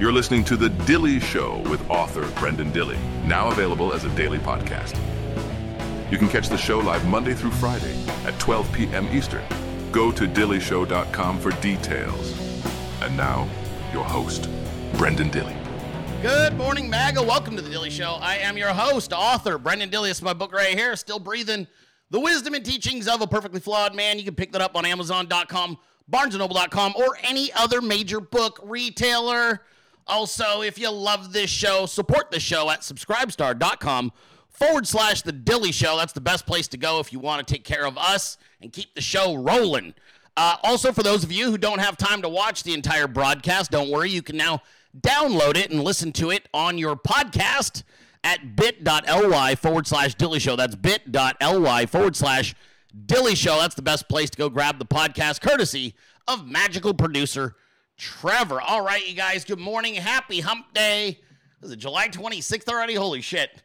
You're listening to The Dilley Show with author Brenden Dilley, now available as a daily podcast. You can catch the show live Monday through Friday at 12 p.m. Eastern. Go to dilleyshow.com for details. And now, your host, Brenden Dilley. Good morning, MAGA. Welcome to the Dilley Show. I am your host, author Brenden Dilley. It's my book right here, Still Breathing The Wisdom and Teachings of a Perfectly Flawed Man. You can pick that up on Amazon.com, BarnesandNoble.com, or any other major book retailer. Also, if you love this show, support the show at subscribestar.com forward slash The Dilley Show. That's the best place to go if you want to take care of us and keep the show rolling. Uh, also, for those of you who don't have time to watch the entire broadcast, don't worry. You can now download it and listen to it on your podcast at bit.ly forward slash dilley show. That's bit.ly forward slash dilley show. That's the best place to go grab the podcast, courtesy of magical producer Trevor. All right, you guys, good morning. Happy hump day. Is it July 26th already? Holy shit.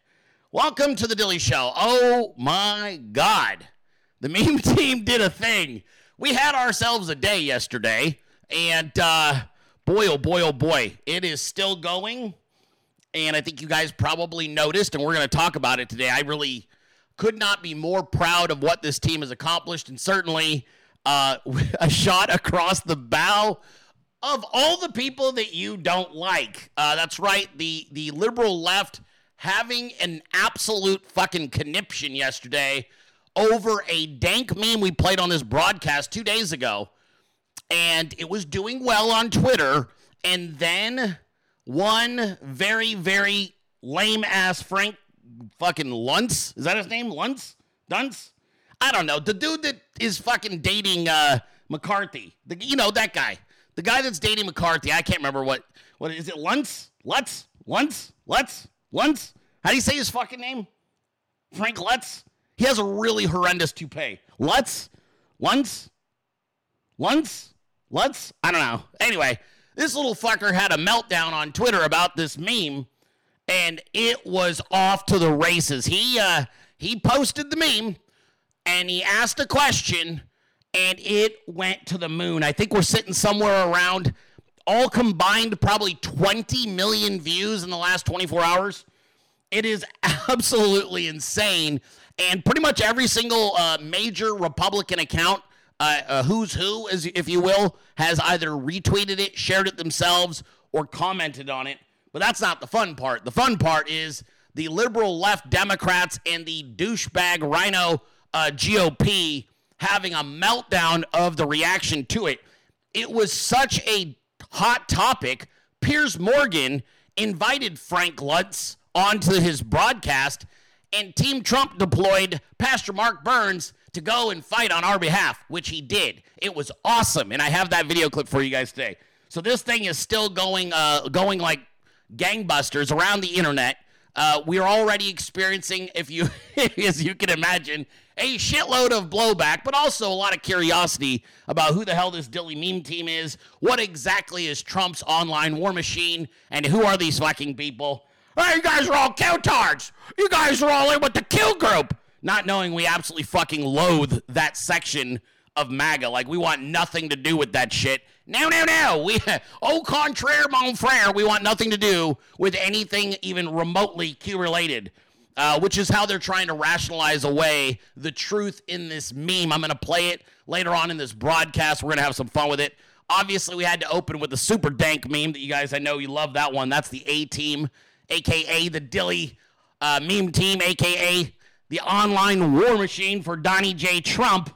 Welcome to the Dilley Show. Oh my God. The meme team did a thing. We had ourselves a day yesterday, and uh, boy, oh boy, oh boy, it is still going. And I think you guys probably noticed, and we're going to talk about it today. I really could not be more proud of what this team has accomplished, and certainly uh, a shot across the bow of all the people that you don't like. Uh, that's right, the the liberal left having an absolute fucking conniption yesterday over a dank meme we played on this broadcast two days ago and it was doing well on Twitter. And then one very, very lame ass Frank fucking Luntz. Is that his name? Luntz? Dunce? I don't know. The dude that is fucking dating uh, McCarthy. The, you know, that guy. The guy that's dating McCarthy. I can't remember what. What is it? Luntz? Lutz? Luntz? Lutz? Luntz? How do you say his fucking name? Frank Lutz? He has a really horrendous toupee. Lutz? Luntz? Luntz? Lutz? I don't know. Anyway, this little fucker had a meltdown on Twitter about this meme, and it was off to the races. He uh, he posted the meme, and he asked a question, and it went to the moon. I think we're sitting somewhere around all combined probably 20 million views in the last 24 hours. It is absolutely insane. And pretty much every single uh, major Republican account uh, uh, who's who, as if you will, has either retweeted it, shared it themselves, or commented on it. But that's not the fun part. The fun part is the liberal left Democrats and the douchebag rhino uh, GOP having a meltdown of the reaction to it. It was such a hot topic. Piers Morgan invited Frank Lutz onto his broadcast, and Team Trump deployed Pastor Mark Burns to go and fight on our behalf, which he did. It was awesome, and I have that video clip for you guys today. So this thing is still going, uh, going like gangbusters around the internet. Uh, we are already experiencing, if you, as you can imagine, a shitload of blowback, but also a lot of curiosity about who the hell this Dilley meme team is, what exactly is Trump's online war machine, and who are these fucking people? Hey, you guys are all countards. You guys are all in with the kill group not knowing we absolutely fucking loathe that section of MAGA. Like we want nothing to do with that shit. No, no, no. We au contraire, mon frere. We want nothing to do with anything even remotely Q related. Uh, which is how they're trying to rationalize away the truth in this meme. I'm going to play it later on in this broadcast. We're going to have some fun with it. Obviously, we had to open with the super dank meme that you guys, I know you love that one. That's the A team, aka the Dilley uh, meme team, aka the online war machine for Donnie J. Trump.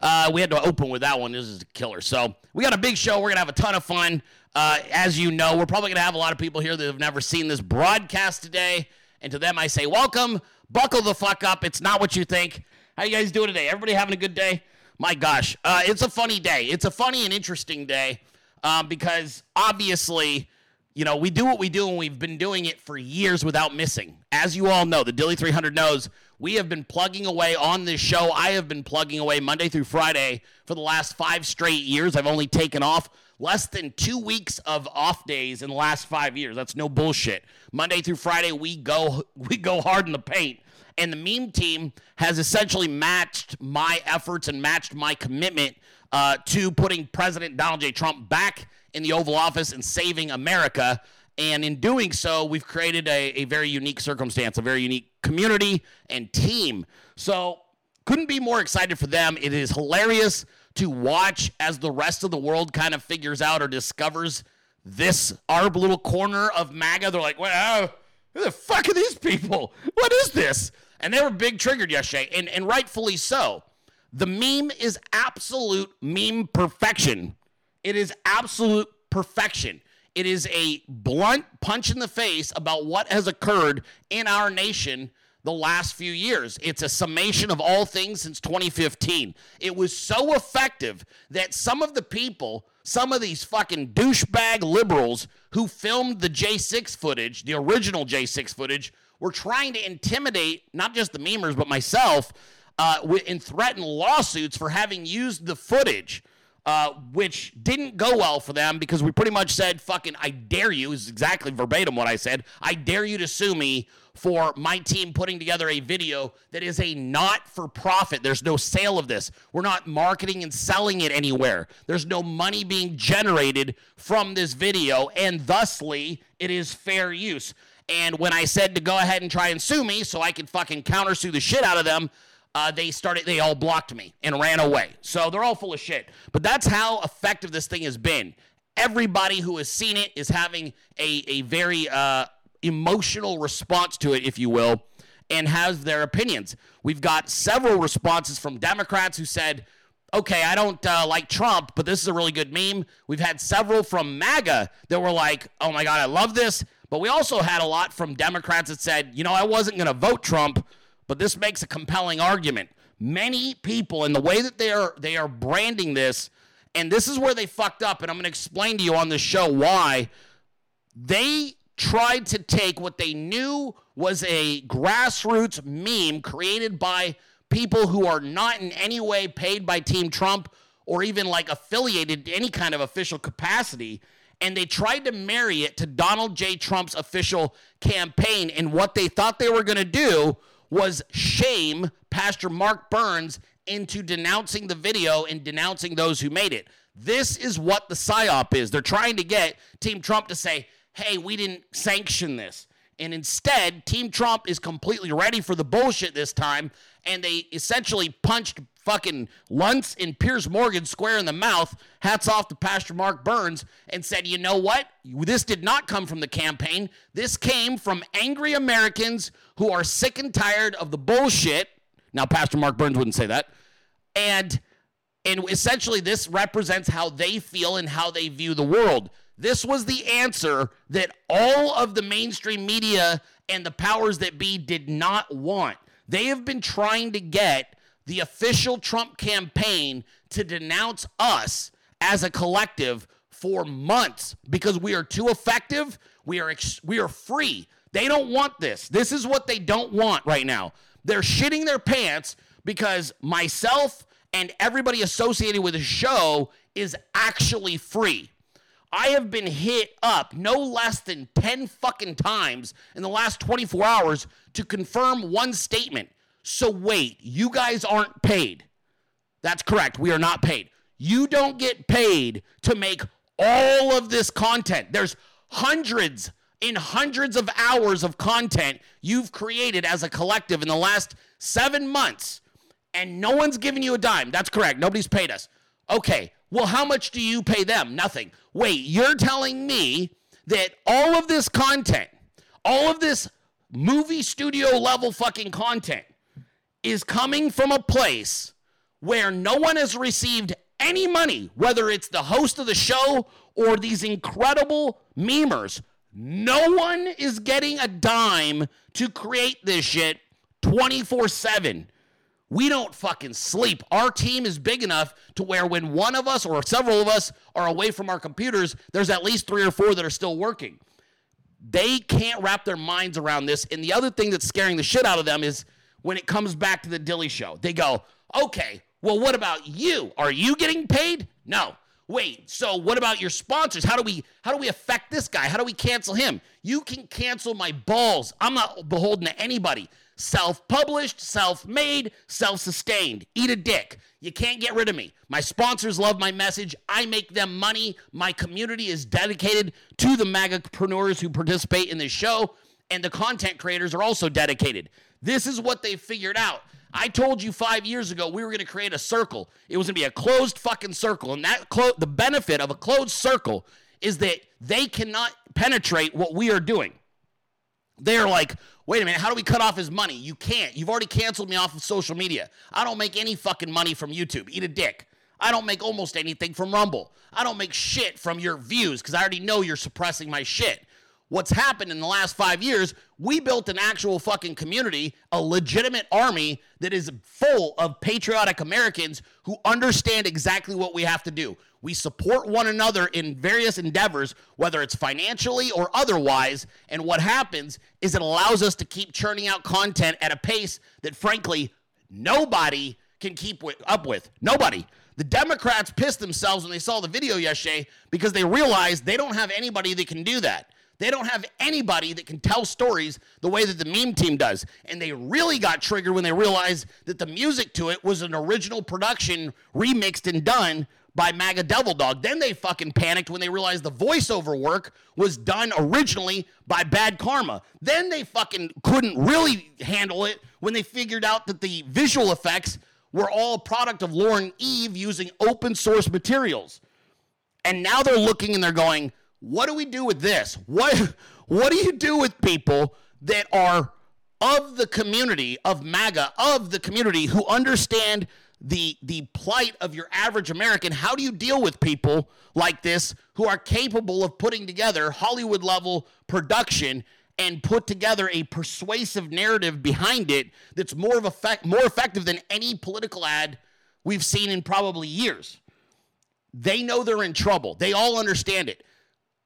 Uh, we had to open with that one. This is a killer. So we got a big show. We're gonna have a ton of fun. Uh, as you know, we're probably gonna have a lot of people here that have never seen this broadcast today. And to them, I say, welcome. Buckle the fuck up. It's not what you think. How you guys doing today? Everybody having a good day? My gosh, uh, it's a funny day. It's a funny and interesting day um, because obviously you know, we do what we do and we've been doing it for years without missing. As you all know, the Dilley 300 knows we have been plugging away on this show. I have been plugging away Monday through Friday for the last five straight years. I've only taken off less than two weeks of off days in the last five years. That's no bullshit. Monday through Friday, we go we go hard in the paint. And the meme team has essentially matched my efforts and matched my commitment uh, to putting President Donald J. Trump back in the Oval Office and saving America. And in doing so, we've created a, a very unique circumstance, a very unique community and team. So couldn't be more excited for them. It is hilarious to watch as the rest of the world kind of figures out or discovers this our little corner of MAGA. They're like, well, who the fuck are these people? What is this? And they were big triggered yesterday, and, and rightfully so. The meme is absolute meme perfection. It is absolute perfection. It is a blunt punch in the face about what has occurred in our nation the last few years. It's a summation of all things since 2015. It was so effective that some of the people, some of these fucking douchebag liberals who filmed the J6 footage, the original J6 footage, were trying to intimidate not just the memers, but myself, uh, and threaten lawsuits for having used the footage. Uh, which didn't go well for them because we pretty much said, fucking, I dare you, is exactly verbatim what I said. I dare you to sue me for my team putting together a video that is a not for profit. There's no sale of this. We're not marketing and selling it anywhere. There's no money being generated from this video, and thusly, it is fair use. And when I said to go ahead and try and sue me so I could fucking countersue the shit out of them, uh, they started, they all blocked me and ran away. So they're all full of shit. But that's how effective this thing has been. Everybody who has seen it is having a, a very uh, emotional response to it, if you will, and has their opinions. We've got several responses from Democrats who said, okay, I don't uh, like Trump, but this is a really good meme. We've had several from MAGA that were like, oh my God, I love this. But we also had a lot from Democrats that said, you know, I wasn't going to vote Trump, but this makes a compelling argument. Many people, in the way that they are they are branding this, and this is where they fucked up, and I'm to explain to you on this show why they tried to take what they knew was a grassroots meme created by people who are not in any way paid by Team Trump or even like affiliated to any kind of official capacity. And they tried to marry it to Donald J. Trump's official campaign. And what they thought they were going to do was shame Pastor Mark Burns into denouncing the video and denouncing those who made it. This is what the psyop is. They're trying to get Team Trump to say, hey, we didn't sanction this. And instead, Team Trump is completely ready for the bullshit this time. And they essentially punched fucking Luntz and Piers Morgan square in the mouth. Hats off to Pastor Mark Burns and said, you know what? This did not come from the campaign. This came from angry Americans who are sick and tired of the bullshit. Now, Pastor Mark Burns wouldn't say that. And and essentially this represents how they feel and how they view the world. This was the answer that all of the mainstream media and the powers that be did not want. They have been trying to get the official Trump campaign to denounce us as a collective for months because we are too effective. We are ex- we are free. They don't want this. This is what they don't want right now. They're shitting their pants because myself and everybody associated with the show is actually free. I have been hit up no less than 10 fucking times in the last 24 hours to confirm one statement. So wait, you guys aren't paid. That's correct. We are not paid. You don't get paid to make all of this content. There's hundreds in hundreds of hours of content you've created as a collective in the last seven months, and no one's giving you a dime. That's correct. Nobody's paid us. Okay, well, how much do you pay them? Nothing. Wait, you're telling me that all of this content, all of this movie studio level fucking content is coming from a place where no one has received any money, whether it's the host of the show or these incredible memers. No one is getting a dime to create this shit 24 7. We don't fucking sleep. Our team is big enough to where when one of us or several of us are away from our computers, there's at least three or four that are still working. They can't wrap their minds around this. And the other thing that's scaring the shit out of them is when it comes back to the Dilley show, they go, okay, well, what about you? Are you getting paid? No. Wait, so what about your sponsors? How do we how do we affect this guy? How do we cancel him? You can cancel my balls. I'm not beholden to anybody. self published, self made, self sustained. Eat a dick. You can't get rid of me. My sponsors love my message. I make them money. My community is dedicated to the MAGApreneurs who participate in this show, and the content creators are also dedicated. This is what they figured out. I told you five years ago we were going to create a circle. It was going to be a closed fucking circle, and that clo- the benefit of a closed circle is that they cannot penetrate what we are doing. They're like, wait a minute, how do we cut off his money? You can't. You've already canceled me off of social media. I don't make any fucking money from YouTube. Eat a dick. I don't make almost anything from Rumble. I don't make shit from your views because I already know you're suppressing my shit. What's happened in the last five years, we built an actual fucking community, a legitimate army that is full of patriotic Americans who understand exactly what we have to do. We support one another in various endeavors, whether it's financially or otherwise. And what happens is it allows us to keep churning out content at a pace that, frankly, nobody can keep up with. Nobody. The Democrats pissed themselves when they saw the video yesterday because they realized they don't have anybody that can do that. They don't have anybody that can tell stories the way that the meme team does. And they really got triggered when they realized that the music to it was an original production remixed and done by MAGA Devil Dog. Then they fucking panicked when they realized the voiceover work was done originally by Bad Karma. Then they fucking couldn't really handle it when they figured out that the visual effects were all a product of Lauren Eve using open source materials. And now they're looking and they're going, what do we do with this? What what do you do with people that are of the community of MAGA, of the community who understand the the plight of your average American? How do you deal with people like this who are capable of putting together Hollywood level production and put together a persuasive narrative behind it that's more of effect more effective than any political ad we've seen in probably years? They know they're in trouble. They all understand it.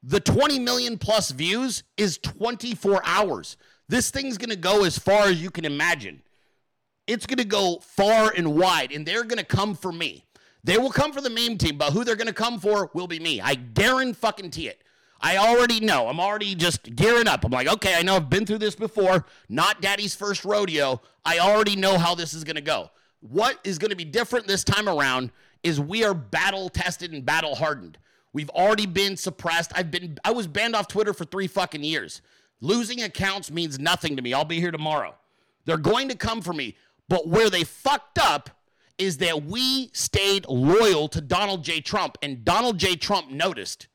The 20 million plus views is 24 hours. This thing's going to go as far as you can imagine. It's going to go far and wide, and they're going to come for me. They will come for the meme team, but who they're going to come for will be me. I guarantee fucking it. I already know. I'm already just gearing up. I'm like, okay, I know I've been through this before. Not daddy's first rodeo. I already know how this is going to go. What is going to be different this time around is we are battle tested and battle hardened. We've already been suppressed. I've been I was banned off Twitter for 3 fucking years. Losing accounts means nothing to me. I'll be here tomorrow. They're going to come for me. But where they fucked up is that we stayed loyal to Donald J. Trump and Donald J. Trump noticed.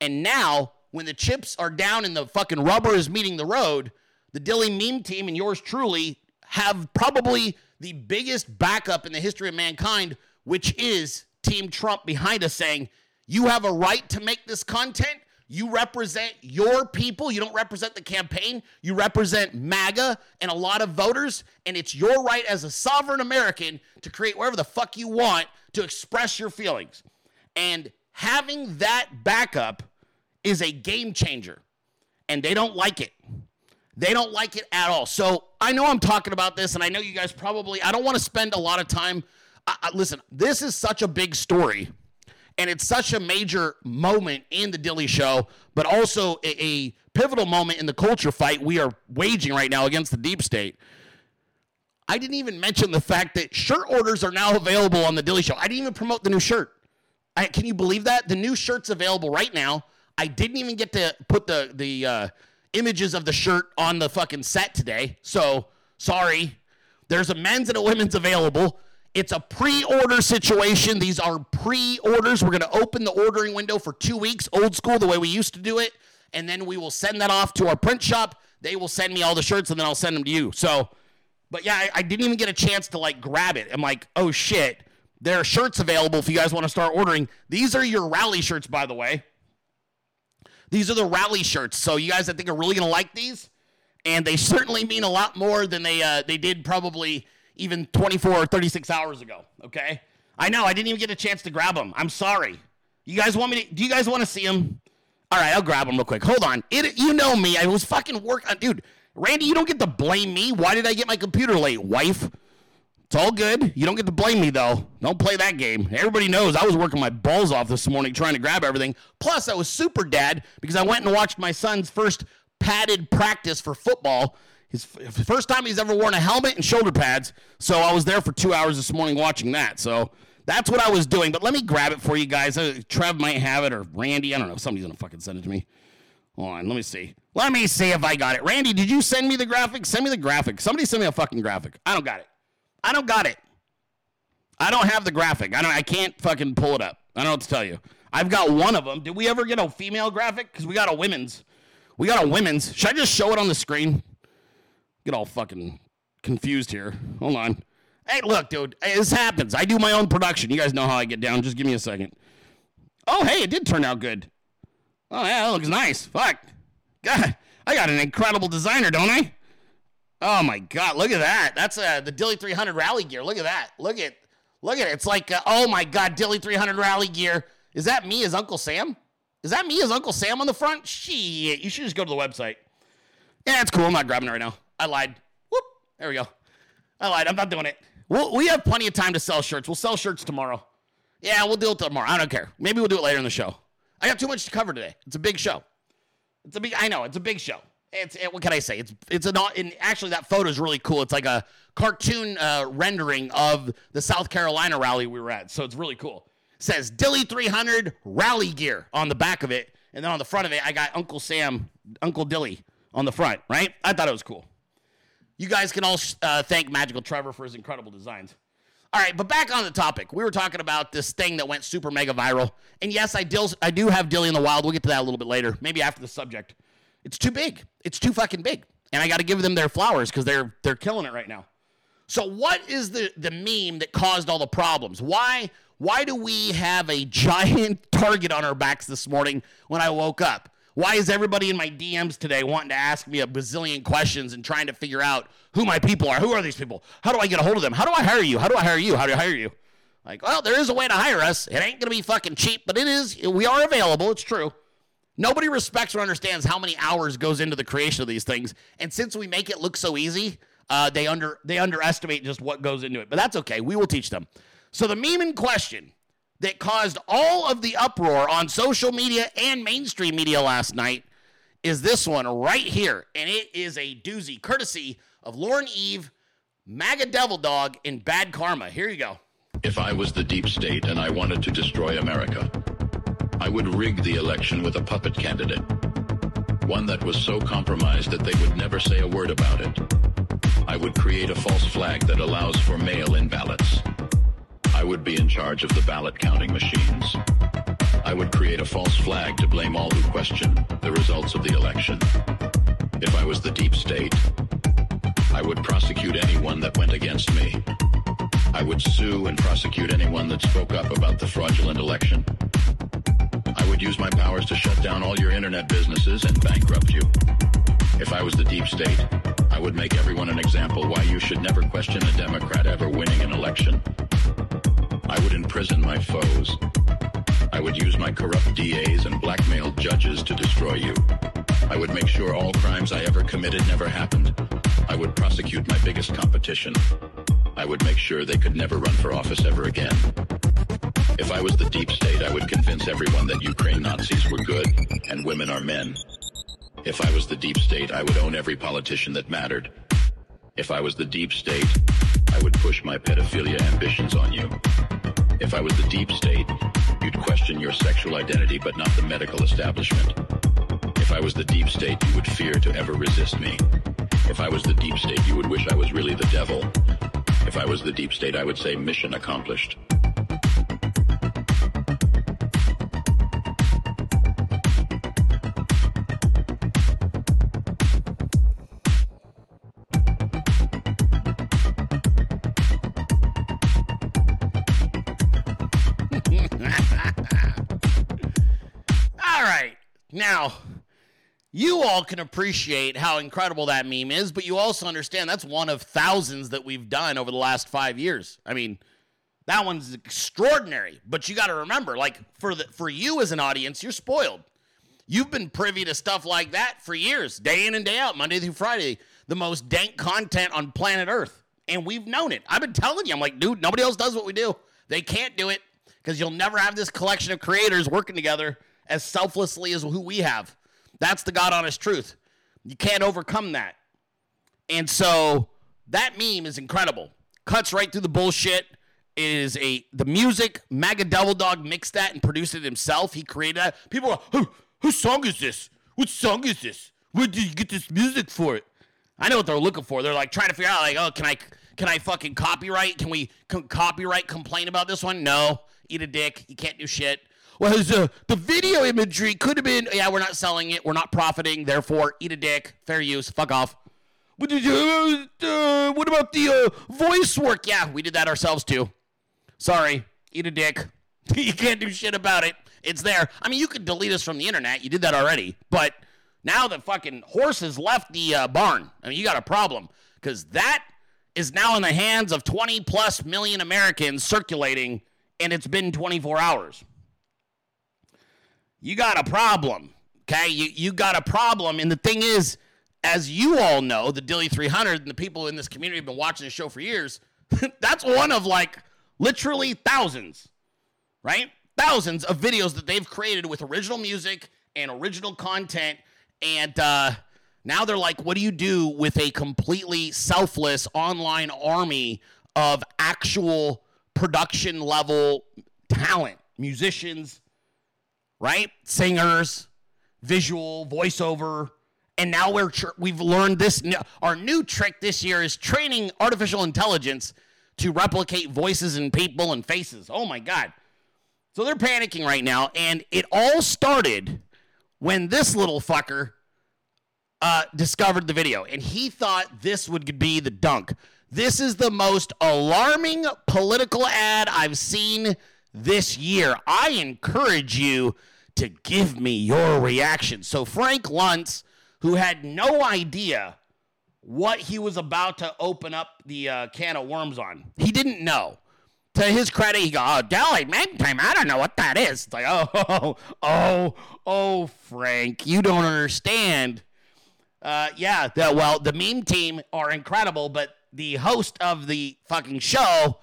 And now, when the chips are down and the fucking rubber is meeting the road, the Dilley meme team and yours truly have probably the biggest backup in the history of mankind, which is Team Trump behind us saying, You have a right to make this content. You represent your people. You don't represent the campaign. You represent MAGA and a lot of voters. And it's your right as a sovereign American to create whatever the fuck you want to express your feelings. And having that backup is a game changer. And they don't like it. They don't like it at all. So I know I'm talking about this, and I know you guys probably, I don't want to spend a lot of time. I, I, listen, this is such a big story, and it's such a major moment in the Dilley Show, but also a, a pivotal moment in the culture fight we are waging right now against the deep state. I didn't even mention the fact that shirt orders are now available on the Dilley Show. I didn't even promote the new shirt. I, can you believe that? The new shirt's available right now. I didn't even get to put the the uh, images of the shirt on the fucking set today. So sorry. There's a men's and a women's available. It's a pre-order situation. These are pre-orders. We're going to open the ordering window for two weeks, old school, the way we used to do it, and then we will send that off to our print shop. They will send me all the shirts, and then I'll send them to you. So, but yeah, I, I didn't even get a chance to like grab it. I'm like, oh shit, there are shirts available if you guys want to start ordering. These are your rally shirts, by the way. These are the rally shirts. So you guys, I think, are really gonna like these, and they certainly mean a lot more than they uh, they did probably even 24 or 36 hours ago. Okay, I know I didn't even get a chance to grab them. I'm sorry. You guys want me to? Do you guys want to see them? All right, I'll grab them real quick. Hold on. It, you know me. I was fucking working, uh, dude. Randy, you don't get to blame me. Why did I get my computer late, wife? It's all good. You don't get to blame me though. Don't play that game. Everybody knows I was working my balls off this morning trying to grab everything. Plus, I was super dad because I went and watched my son's first padded practice for football. His first time he's ever worn a helmet and shoulder pads. So I was there for two hours this morning watching that. So that's what I was doing. But let me grab it for you guys. Uh, Trev might have it or Randy. I don't know. Somebody's gonna fucking send it to me. Hold on. Let me see. Let me see if I got it. Randy, did you send me the graphic? Send me the graphic. Somebody send me a fucking graphic. I don't got it. I don't got it. I don't have the graphic. I don't. I can't fucking pull it up. I don't know what to tell you. I've got one of them. Did we ever get a female graphic? Because we got a women's. We got a women's. Should I just show it on the screen? Get all fucking confused here. Hold on. Hey, look, dude. This happens. I do my own production. You guys know how I get down. Just give me a second. Oh, hey, it did turn out good. Oh, yeah, that looks nice. Fuck. God, I got an incredible designer, don't I? Oh my God! Look at that. That's uh, the Dilley 300 rally gear. Look at that. Look at, look at it. It's like, uh, oh my God, Dilley 300 rally gear. Is that me as Uncle Sam? Is that me as Uncle Sam on the front? Shit, you should just go to the website. Yeah, it's cool. I'm not grabbing it right now. I lied. Whoop. There we go. I lied. I'm not doing it. We'll, we have plenty of time to sell shirts. We'll sell shirts tomorrow. Yeah, we'll do it tomorrow. I don't care. Maybe we'll do it later in the show. I got too much to cover today. It's a big show. It's a big. I know it's a big show. It's it, what can I say? It's it's an and actually that photo is really cool. It's like a cartoon uh, rendering of the South Carolina rally we were at. So it's really cool. It says Dilley 300 rally gear on the back of it, and then on the front of it, I got Uncle Sam, Uncle Dilley on the front. Right? I thought it was cool. You guys can all uh, thank Magical Trevor for his incredible designs. All right, but back on the topic. We were talking about this thing that went super mega viral. And yes, I, I do have Dilley in the wild. We'll get to that a little bit later, maybe after the subject. It's too big. It's too fucking big. And I got to give them their flowers because they're they're killing it right now. So what is the the meme that caused all the problems? Why why do we have a giant target on our backs this morning when I woke up? Why is everybody in my DMs today wanting to ask me a bazillion questions and trying to figure out who my people are? Who are these people? How do I get a hold of them? How do I hire you? How do I hire you? How do I hire you? Like, well, there is a way to hire us. It ain't going to be fucking cheap, but it is. We are available. It's true. Nobody respects or understands how many hours goes into the creation of these things. And since we make it look so easy, uh, they under they underestimate just what goes into it. But that's okay. We will teach them. So the meme in question that caused all of the uproar on social media and mainstream media last night is this one right here. And it is a doozy, courtesy of Lauren Eve, MAGA Devil Dog, and Bad Karma. Here you go. If I was the deep state and I wanted to destroy America, I would rig the election with a puppet candidate. One that was so compromised that they would never say a word about it. I would create a false flag that allows for mail-in ballots. I would be in charge of the ballot counting machines. I would create a false flag to blame all who question the results of the election. If I was the deep state, I would prosecute anyone that went against me. I would sue and prosecute anyone that spoke up about the fraudulent election. I would use my powers to shut down all your internet businesses and bankrupt you. If I was the deep state, I would make everyone an example why you should never question a Democrat ever winning an election. I would imprison my foes. I would use my corrupt DAs and blackmail judges to destroy you. I would make sure all crimes I ever committed never happened. I would prosecute my biggest competition. I would make sure they could never run for office ever again. If I was the deep state, I would convince everyone that Ukraine Nazis were good and women are men. If I was the deep state, I would own every politician that mattered. If I was the deep state, I would push my pedophilia ambitions on you. If I was the deep state, you'd question your sexual identity but not the medical establishment. If I was the deep state, you would fear to ever resist me. If I was the deep state, you would wish I was really the devil. If I was the deep state, I would say mission accomplished. Now, you all can appreciate how incredible that meme is, but you also understand that's one of thousands that we've done over the last five years. I mean, that one's extraordinary. But you got to remember, like for the for you as an audience, you're spoiled. You've been privy to stuff like that for years, day in and day out, Monday through Friday, the most dank content on planet Earth. And we've known it. I've been telling you, I'm like, dude, nobody else does what we do. They can't do it because you'll never have this collection of creators working together as selflessly as who we have. That's the God honest truth. You can't overcome that. And so that meme is incredible. Cuts right through the bullshit. It is a the music. MAGA Devil Dog mixed that and produced it himself. He created that. People are, who whose song is this? What song is this? Where did you get this music for it? I know what they're looking for. They're like trying to figure out, like, oh, can I can I fucking copyright? Can we com- copyright complain about this one? No. Eat a dick. You can't do shit. Well, uh, the video imagery could have been, yeah, we're not selling it. We're not profiting. Therefore, eat a dick. Fair use. Fuck off. What, you, uh, what about the uh, voice work? Yeah, we did that ourselves too. Sorry. Eat a dick. you can't do shit about it. It's there. I mean, you could delete us from the internet. You did that already. But now the fucking horses left the uh, barn. I mean, you got a problem because that is now in the hands of 20 plus million Americans circulating, and it's been 24 hours. You got a problem, okay? You, you got a problem. And the thing is, as you all know, the Dilley 300 and the people in this community have been watching the show for years, that's one of like literally thousands, right? Thousands of videos that they've created with original music and original content. And, uh, now they're like, what do you do with a completely selfless online army of actual production level talent, musicians, right? Singers, visual, voiceover. And now we're tr- we've learned this. Our new trick this year is training artificial intelligence to replicate voices and people and faces. Oh my God. So they're panicking right now. And it all started when this little fucker uh, discovered the video, and he thought this would be the dunk. This is the most alarming political ad I've seen this year. I encourage you to give me your reaction. So, Frank Luntz, who had no idea what he was about to open up the uh, can of worms on, he didn't know. To his credit, he go, "Oh, Dilley time. I don't know what that is." It's like, "Oh, oh, oh, oh, Frank, you don't understand." Uh, yeah, the, well, the meme team are incredible, but the host of the fucking show,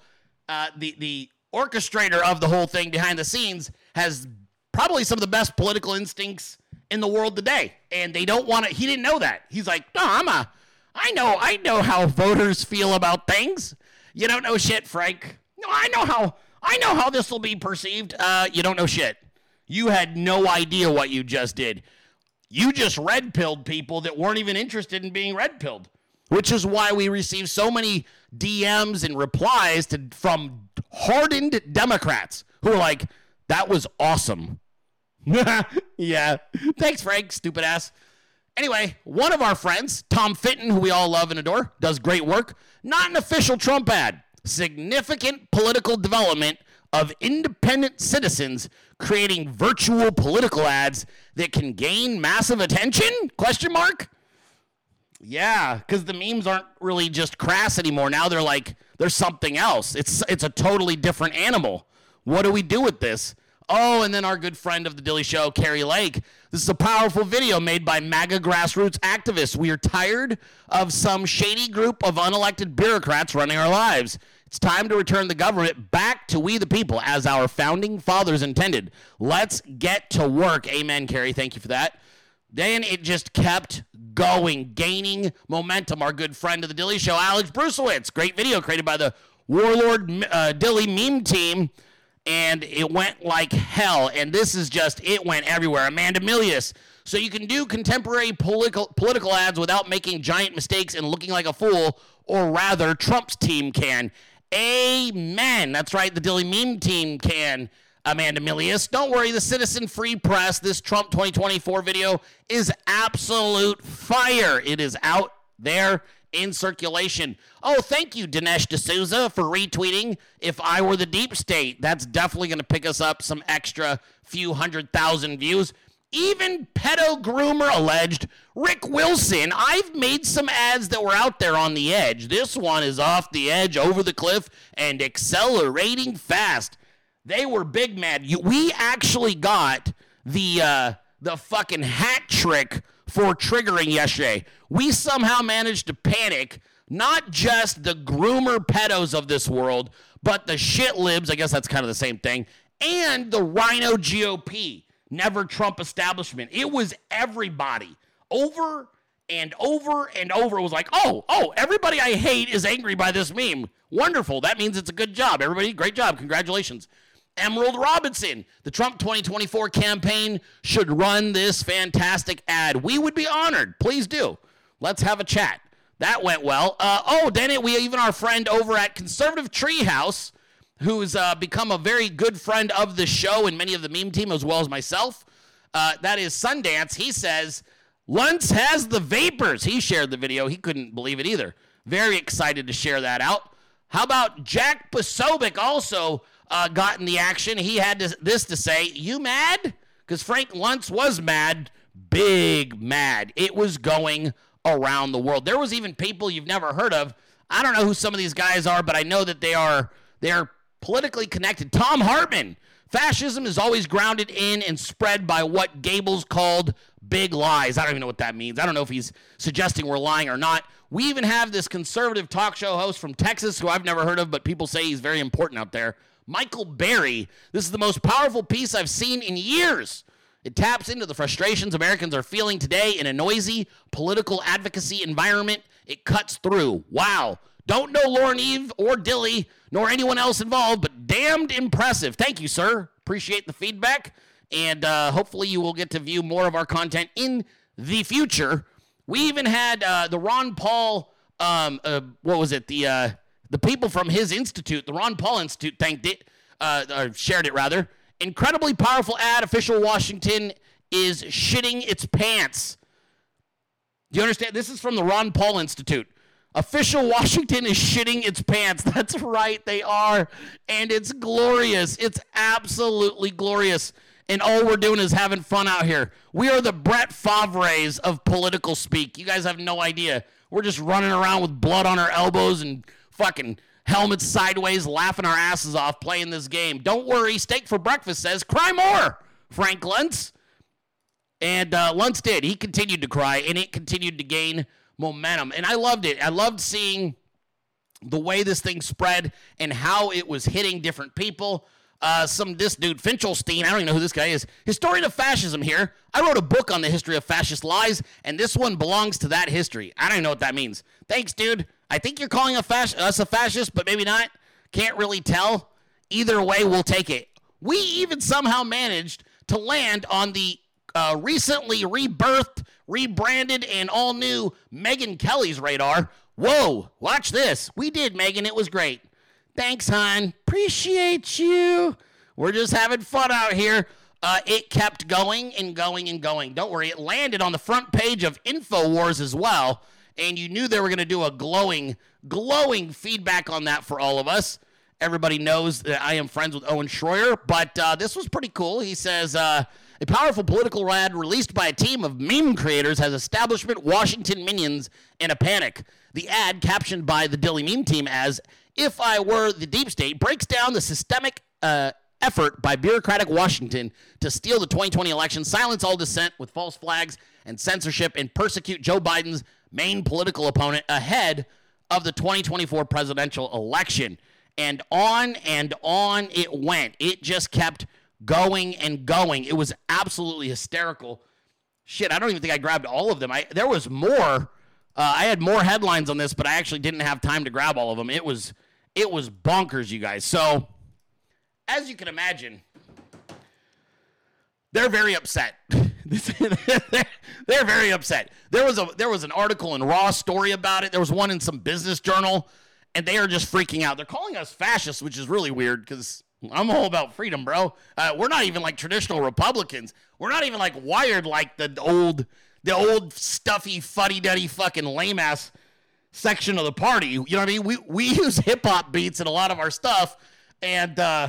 uh, the the orchestrator of the whole thing behind the scenes, has probably some of the best political instincts in the world today, and they don't want to. He didn't know that. He's like, no, I'm a, I know, I know how voters feel about things. You don't know shit, Frank. No, I know how. I know how this will be perceived. Uh, you don't know shit. You had no idea what you just did. You just red pilled people that weren't even interested in being red pilled, which is why we receive so many DMs and replies to, from hardened Democrats who are like, that was awesome. yeah. Thanks, Frank, stupid ass. Anyway, one of our friends, Tom Fitton, who we all love and adore, does great work. Not an official Trump ad. Significant political development of independent citizens creating virtual political ads that can gain massive attention? Question mark. Yeah, because the memes aren't really just crass anymore. Now they're like there's something else. It's it's a totally different animal. What do we do with this? Oh, and then our good friend of the Dilley Show, Kari Lake. This is a powerful video made by MAGA grassroots activists. We are tired of some shady group of unelected bureaucrats running our lives. It's time to return the government back to we the people as our founding fathers intended. Let's get to work. Amen, Kari. Thank you for that. Then it just kept going, gaining momentum. Our good friend of the Dilley Show, Alex Brusewitz. Great video created by the Warlord uh, Dilley meme team. And it went like hell. And this is just, it went everywhere. Amanda Milius. So you can do contemporary political, political ads without making giant mistakes and looking like a fool, or rather, Trump's team can. Amen. That's right. The Dilley Meme team can. Amanda Milius. Don't worry, the Citizen Free Press, this Trump 2024 video is absolute fire. It is out there in circulation. Oh, thank you, Dinesh D'Souza, for retweeting. If I were the deep state, that's definitely going to pick us up some extra few hundred thousand views. Even pedo groomer alleged Rick Wilson. I've made some ads that were out there on the edge. This one is off the edge, over the cliff, and accelerating fast. They were big mad. You, we actually got the uh, the fucking hat trick for triggering yesterday. We somehow managed to panic not just the groomer pedos of this world, but the shit libs. I guess that's kind of the same thing, and the rhino GOP never Trump establishment. It was everybody over and over and over it was like, oh, oh, everybody I hate is angry by this meme. Wonderful. That means it's a good job. Everybody, great job. Congratulations. Emerald Robinson, the Trump 2024 campaign should run this fantastic ad. We would be honored. Please do. Let's have a chat. That went well. Uh, oh, then it, we even our friend over at Conservative Treehouse, who's uh, become a very good friend of the show and many of the meme team as well as myself. Uh, that is Sundance. He says Luntz has the vapors. He shared the video. He couldn't believe it either. Very excited to share that out. How about Jack Posobiec also uh, got in the action? He had this to say, "You mad?" Because Frank Luntz was mad, big mad. It was going around the world. There was even people you've never heard of. I don't know who some of these guys are, but I know that they are they are politically connected. Thom Hartmann. Fascism is always grounded in and spread by what Goebbels called big lies. I don't even know what that means. I don't know if he's suggesting we're lying or not. We even have this conservative talk show host from Texas who I've never heard of, but people say he's very important out there. Michael Berry. This is the most powerful piece I've seen in years. It taps into the frustrations Americans are feeling today in a noisy political advocacy environment. It cuts through. Wow. Don't know Lauren Eve or Dilley nor anyone else involved, but damned impressive. Thank you, sir. Appreciate the feedback and uh, hopefully you will get to view more of our content in the future. We even had uh, the Ron Paul, um, uh, what was it? The uh, the people from his institute, the Ron Paul Institute, thanked it, uh, or shared it rather. Incredibly powerful ad. Official Washington is shitting its pants. Do you understand? This is from the Ron Paul Institute. Official Washington is shitting its pants. That's right, they are. And it's glorious. It's absolutely glorious and all we're doing is having fun out here. We are the Brett Favre's of political speak. You guys have no idea. We're just running around with blood on our elbows and fucking helmets sideways, laughing our asses off playing this game. Don't worry, Steak for Breakfast says, cry more, Frank Luntz. And uh, Luntz did. He continued to cry, and it continued to gain momentum. And I loved it. I loved seeing the way this thing spread and how it was hitting different people uh, some this dude Finchelstein, I don't even know who this guy is. Historian of fascism. Here, I wrote a book on the history of fascist lies, and this one belongs to that history. I don't even know what that means. Thanks, dude. I think you're calling a us a fascist, but maybe not. Can't really tell. Either way, we'll take it. We even somehow managed to land on the uh, recently rebirthed, rebranded, and all new Megyn Kelly's radar. Whoa, watch this. We did, Megyn. It was great. Thanks, hon. Appreciate you. We're just having fun out here. Uh, it kept going and going and going. Don't worry, it landed on the front page of InfoWars as well. And you knew they were going to do a glowing, glowing feedback on that for all of us. Everybody knows that I am friends with Owen Schroyer, but uh, this was pretty cool. He says uh, a powerful political rad released by a team of meme creators has establishment Washington minions in a panic. The ad, captioned by the Dilley meme team as if I were the deep state, breaks down the systemic uh, effort by bureaucratic Washington to steal the 2020 election, silence all dissent with false flags and censorship, and persecute Joe Biden's main political opponent ahead of the 2024 presidential election. And on and on it went. It just kept going and going. It was absolutely hysterical. Shit, I don't even think I grabbed all of them. I there was more. Uh, I had more headlines on this, but I actually didn't have time to grab all of them. It was it was bonkers, you guys. So, as you can imagine, they're very upset. they're very upset. There was a there was an article in Raw story about it. There was one in some business journal, and they are just freaking out. They're calling us fascists, which is really weird because I'm all about freedom, bro. Uh, we're not even like traditional Republicans. We're not even like wired like the old the old stuffy fuddy duddy fucking lame ass section of the party. You know what I mean? We we use hip hop beats in a lot of our stuff, and uh,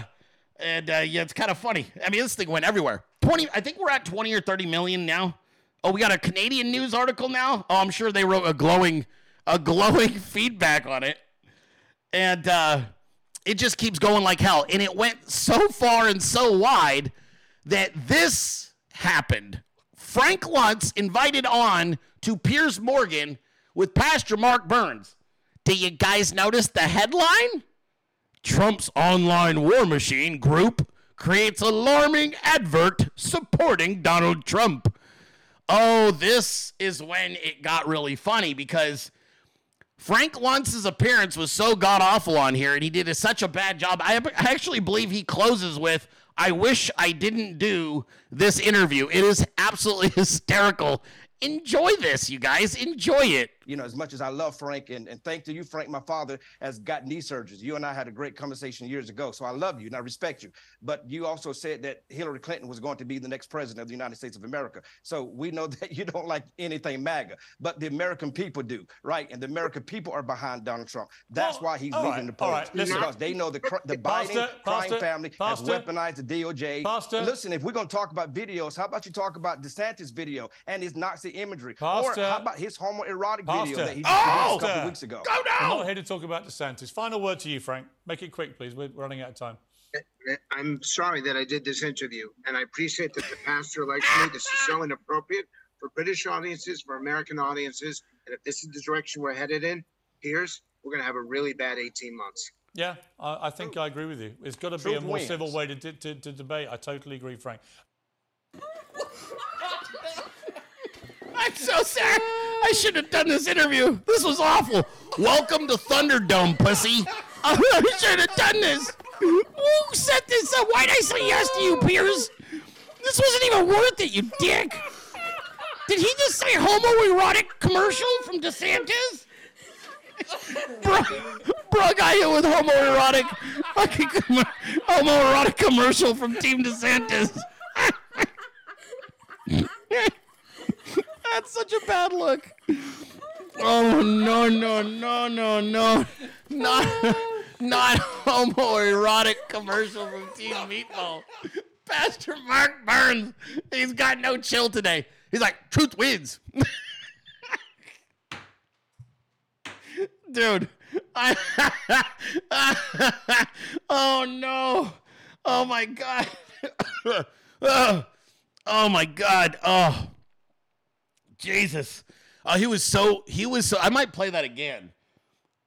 and uh, yeah, it's kind of funny. I mean, this thing went everywhere. Twenty, I think we're at twenty or thirty million now. Oh, we got a Canadian news article now. Oh, I'm sure they wrote a glowing a glowing feedback on it, and uh, it just keeps going like hell. And it went so far and so wide that this happened. Frank Luntz invited on to Piers Morgan with Pastor Mark Burns. Do you guys notice the headline? Trump's online war machine group creates alarming advert supporting Donald Trump. Oh, this is when it got really funny because Frank Luntz's appearance was so god awful on here, and he did a, such a bad job. I, I actually believe he closes with, I wish I didn't do this interview. It is absolutely hysterical. Enjoy this, you guys. Enjoy it you know, as much as I love Frank and, and thank to you, Frank, my father has got knee surgeries. You and I had a great conversation years ago. So I love you and I respect you. But you also said that Hillary Clinton was going to be the next president of the United States of America. So we know that you don't like anything MAGA, but the American people do, right? And the American people are behind Donald Trump. That's well, why he's leaving right, the polls. Right, because they know the the Biden crime family Pastor, has weaponized the DOJ. Pastor, listen, if we're going to talk about videos, how about you talk about DeSantis video and his Nazi imagery? Pastor, or how about his homoerotic video that he just oh! a couple weeks ago. Go now! I'm not here to talk about DeSantis. Final word to you, Frank. Make it quick, please. We're running out of time. I'm sorry that I did this interview, and I appreciate that the pastor likes me. This is so inappropriate for British audiences, for American audiences, and if this is the direction we're headed in, here's we're going to have a really bad 18 months. Yeah, I, I think I agree with you. It's got to be a more wins. civil way to, to, to debate. I totally agree, Frank. I'm so sorry. I should have done this interview. This was awful. Welcome to Thunderdome, pussy. I should have done this. Who set this up? Why'd I say yes to you, Piers? This wasn't even worth it, you dick. Did he just say homoerotic commercial from DeSantis? bro, bro got hit with homoerotic, homoerotic commercial from Team DeSantis. That's such a bad look. Oh no no no no no! Not not homoerotic commercial from Team Meatball. Pastor Mark Burns, he's got no chill today. He's like, truth wins. Dude, I. oh no. Oh my god. oh my god. Oh. Jesus. Uh, he was so he was so I might play that again.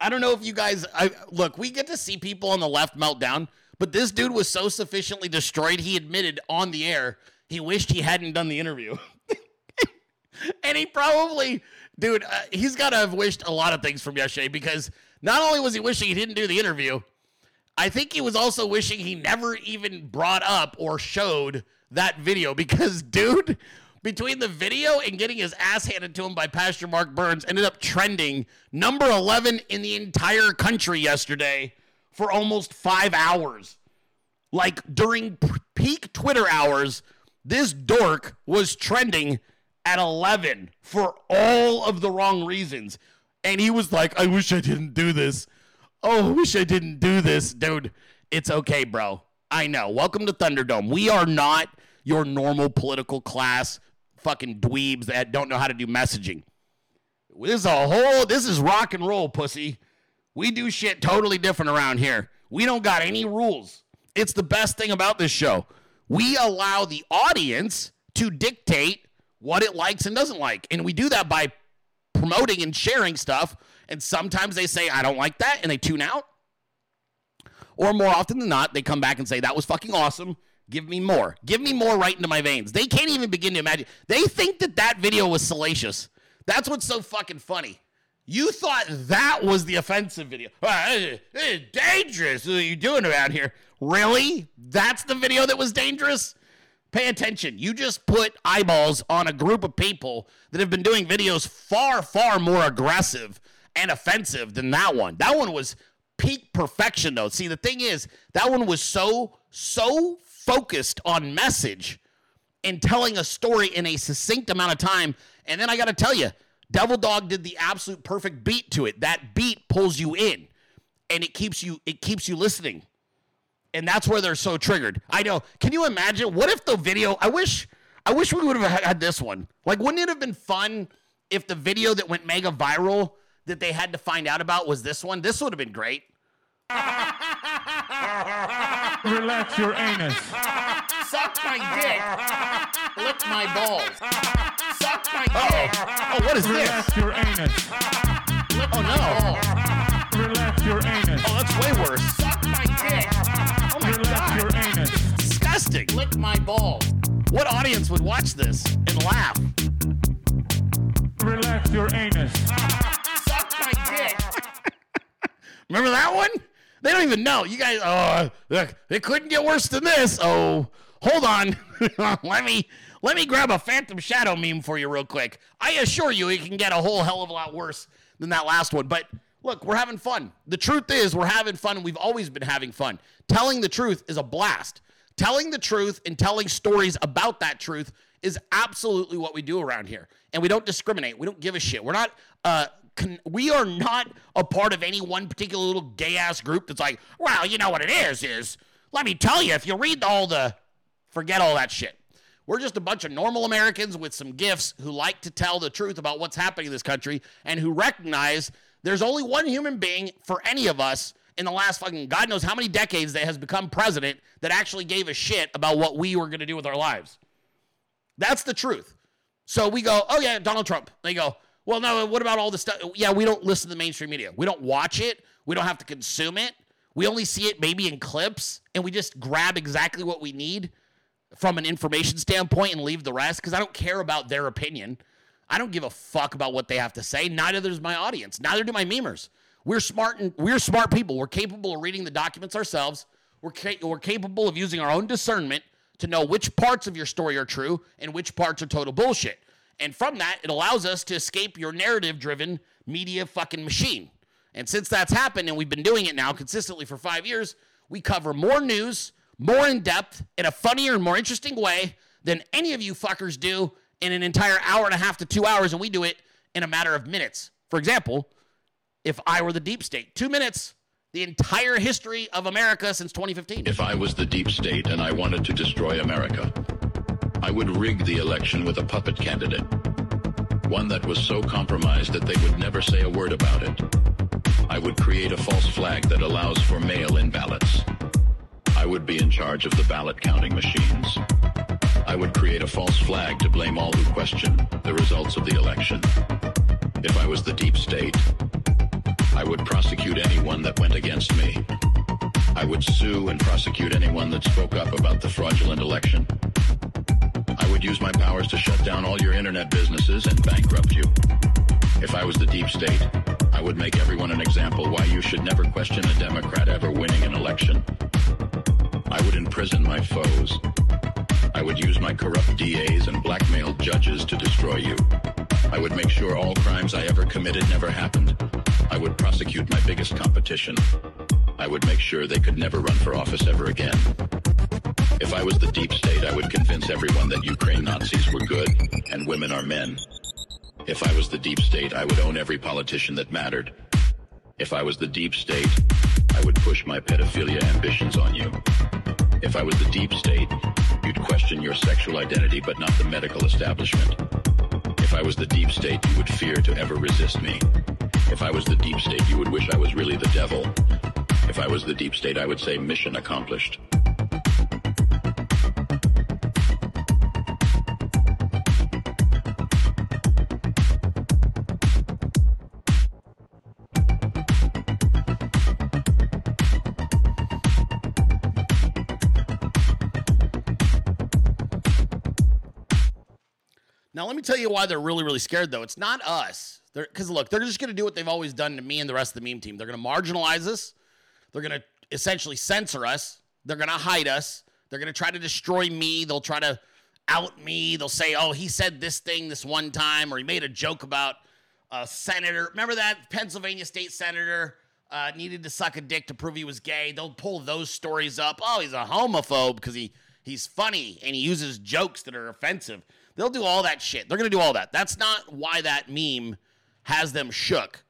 I don't know if you guys I look, we get to see people on the left meltdown, but this dude was so sufficiently destroyed he admitted on the air he wished he hadn't done the interview. and he probably dude, uh, he's got to have wished a lot of things from yesterday because not only was he wishing he didn't do the interview, I think he was also wishing he never even brought up or showed that video because dude between the video and getting his ass handed to him by Pastor Mark Burns, ended up trending number 11 in the entire country yesterday for almost five hours. Like during peak Twitter hours, this dork was trending at 11 for all of the wrong reasons. And he was like, I wish I didn't do this. Oh, I wish I didn't do this. Dude, it's okay, bro. I know. Welcome to Thunderdome. We are not your normal political class fucking dweebs that don't know how to do messaging. This is a whole, this is rock and roll, pussy. We do shit totally different around here. We don't got any rules. It's the best thing about this show. We allow the audience to dictate what it likes and doesn't like. And we do that by promoting and sharing stuff. And sometimes they say, I don't like that, and they tune out. Or more often than not, they come back and say, That was fucking awesome. Give me more. Give me more right into my veins. They can't even begin to imagine. They think that that video was salacious. That's what's so fucking funny. You thought that was the offensive video. it's dangerous. What are you doing around here? Really? That's the video that was dangerous? Pay attention. You just put eyeballs on a group of people that have been doing videos far, far more aggressive and offensive than that one. That one was peak perfection, though. See, the thing is, that one was so, so focused on message and telling a story in a succinct amount of time. And then I got to tell you, Devil Dog did the absolute perfect beat to it. That beat pulls you in and it keeps you it keeps you listening. And that's where they're so triggered. I know. Can you imagine what if the video I wish I wish we would have had this one. Like wouldn't it have been fun if the video that went mega viral that they had to find out about was this one? This would have been great. Relax your anus. Suck my dick. Lick my balls. Suck my dick. Oh, what is Relax this? Relax your anus. Lick oh no. Relax your anus. Oh, that's way worse. Suck my dick. Oh my Relax god. your anus. Disgusting. Lick my balls. What audience would watch this and laugh? Relax your anus. Suck my dick. Remember that one? They don't even know. You guys, oh, look, it couldn't get worse than this. Oh, hold on. let me let me grab a Phantom Shadow meme for you real quick. I assure you, it can get a whole hell of a lot worse than that last one. But look, we're having fun. The truth is, we're having fun, and we've always been having fun. Telling the truth is a blast. Telling the truth and telling stories about that truth is absolutely what we do around here. And we don't discriminate. We don't give a shit. We're not uh, con- we are not a part of any one particular little gay ass group that's like, well, you know what it is, is let me tell you, if you read all the, forget all that shit. We're just a bunch of normal Americans with some gifts who like to tell the truth about what's happening in this country and who recognize there's only one human being for any of us in the last fucking God knows how many decades that has become president that actually gave a shit about what we were going to do with our lives. That's the truth. So we go, oh yeah, Donald Trump. They go, well, no, what about all the stuff? Yeah, we don't listen to the mainstream media. We don't watch it. We don't have to consume it. We only see it maybe in clips and we just grab exactly what we need from an information standpoint and leave the rest because I don't care about their opinion. I don't give a fuck about what they have to say. Neither does my audience. Neither do my memers. We're smart and we're smart people. We're capable of reading the documents ourselves. We're, ca- we're capable of using our own discernment to know which parts of your story are true and which parts are total bullshit. And from that, it allows us to escape your narrative driven media fucking machine. And since that's happened and we've been doing it now consistently for five years, we cover more news, more in depth, in a funnier and more interesting way than any of you fuckers do in an entire hour and a half to two hours. And we do it in a matter of minutes. For example, if I were the deep state, two minutes, the entire history of America since 2015. If I was the deep state and I wanted to destroy America, I would rig the election with a puppet candidate. One that was so compromised that they would never say a word about it. I would create a false flag that allows for mail-in ballots. I would be in charge of the ballot counting machines. I would create a false flag to blame all who question the results of the election. If I was the deep state, I would prosecute anyone that went against me. I would sue and prosecute anyone that spoke up about the fraudulent election. I would use my powers to shut down all your internet businesses and bankrupt you. If I was the deep state, I would make everyone an example why you should never question a Democrat ever winning an election. I would imprison my foes. I would use my corrupt DAs and blackmail judges to destroy you. I would make sure all crimes I ever committed never happened. I would prosecute my biggest competition. I would make sure they could never run for office ever again. If I was the deep state, I would convince everyone that Ukraine Nazis were good and women are men. If I was the deep state, I would own every politician that mattered. If I was the deep state, I would push my pedophilia ambitions on you. If I was the deep state, you'd question your sexual identity but not the medical establishment. If I was the deep state, you would fear to ever resist me. If I was the deep state, you would wish I was really the devil. If I was the deep state, I would say mission accomplished. Let me tell you why they're really, really scared, though. It's not us. Because, look, they're just going to do what they've always done to me and the rest of the meme team. They're going to marginalize us. They're going to essentially censor us. They're going to hide us. They're going to try to destroy me. They'll try to out me. They'll say, oh, he said this thing this one time, or he made a joke about a senator. Remember that Pennsylvania state senator uh, needed to suck a dick to prove he was gay? They'll pull those stories up. Oh, he's a homophobe because he, he's funny and he uses jokes that are offensive. They'll do all that shit. They're going to do all that. That's not why that meme has them shook.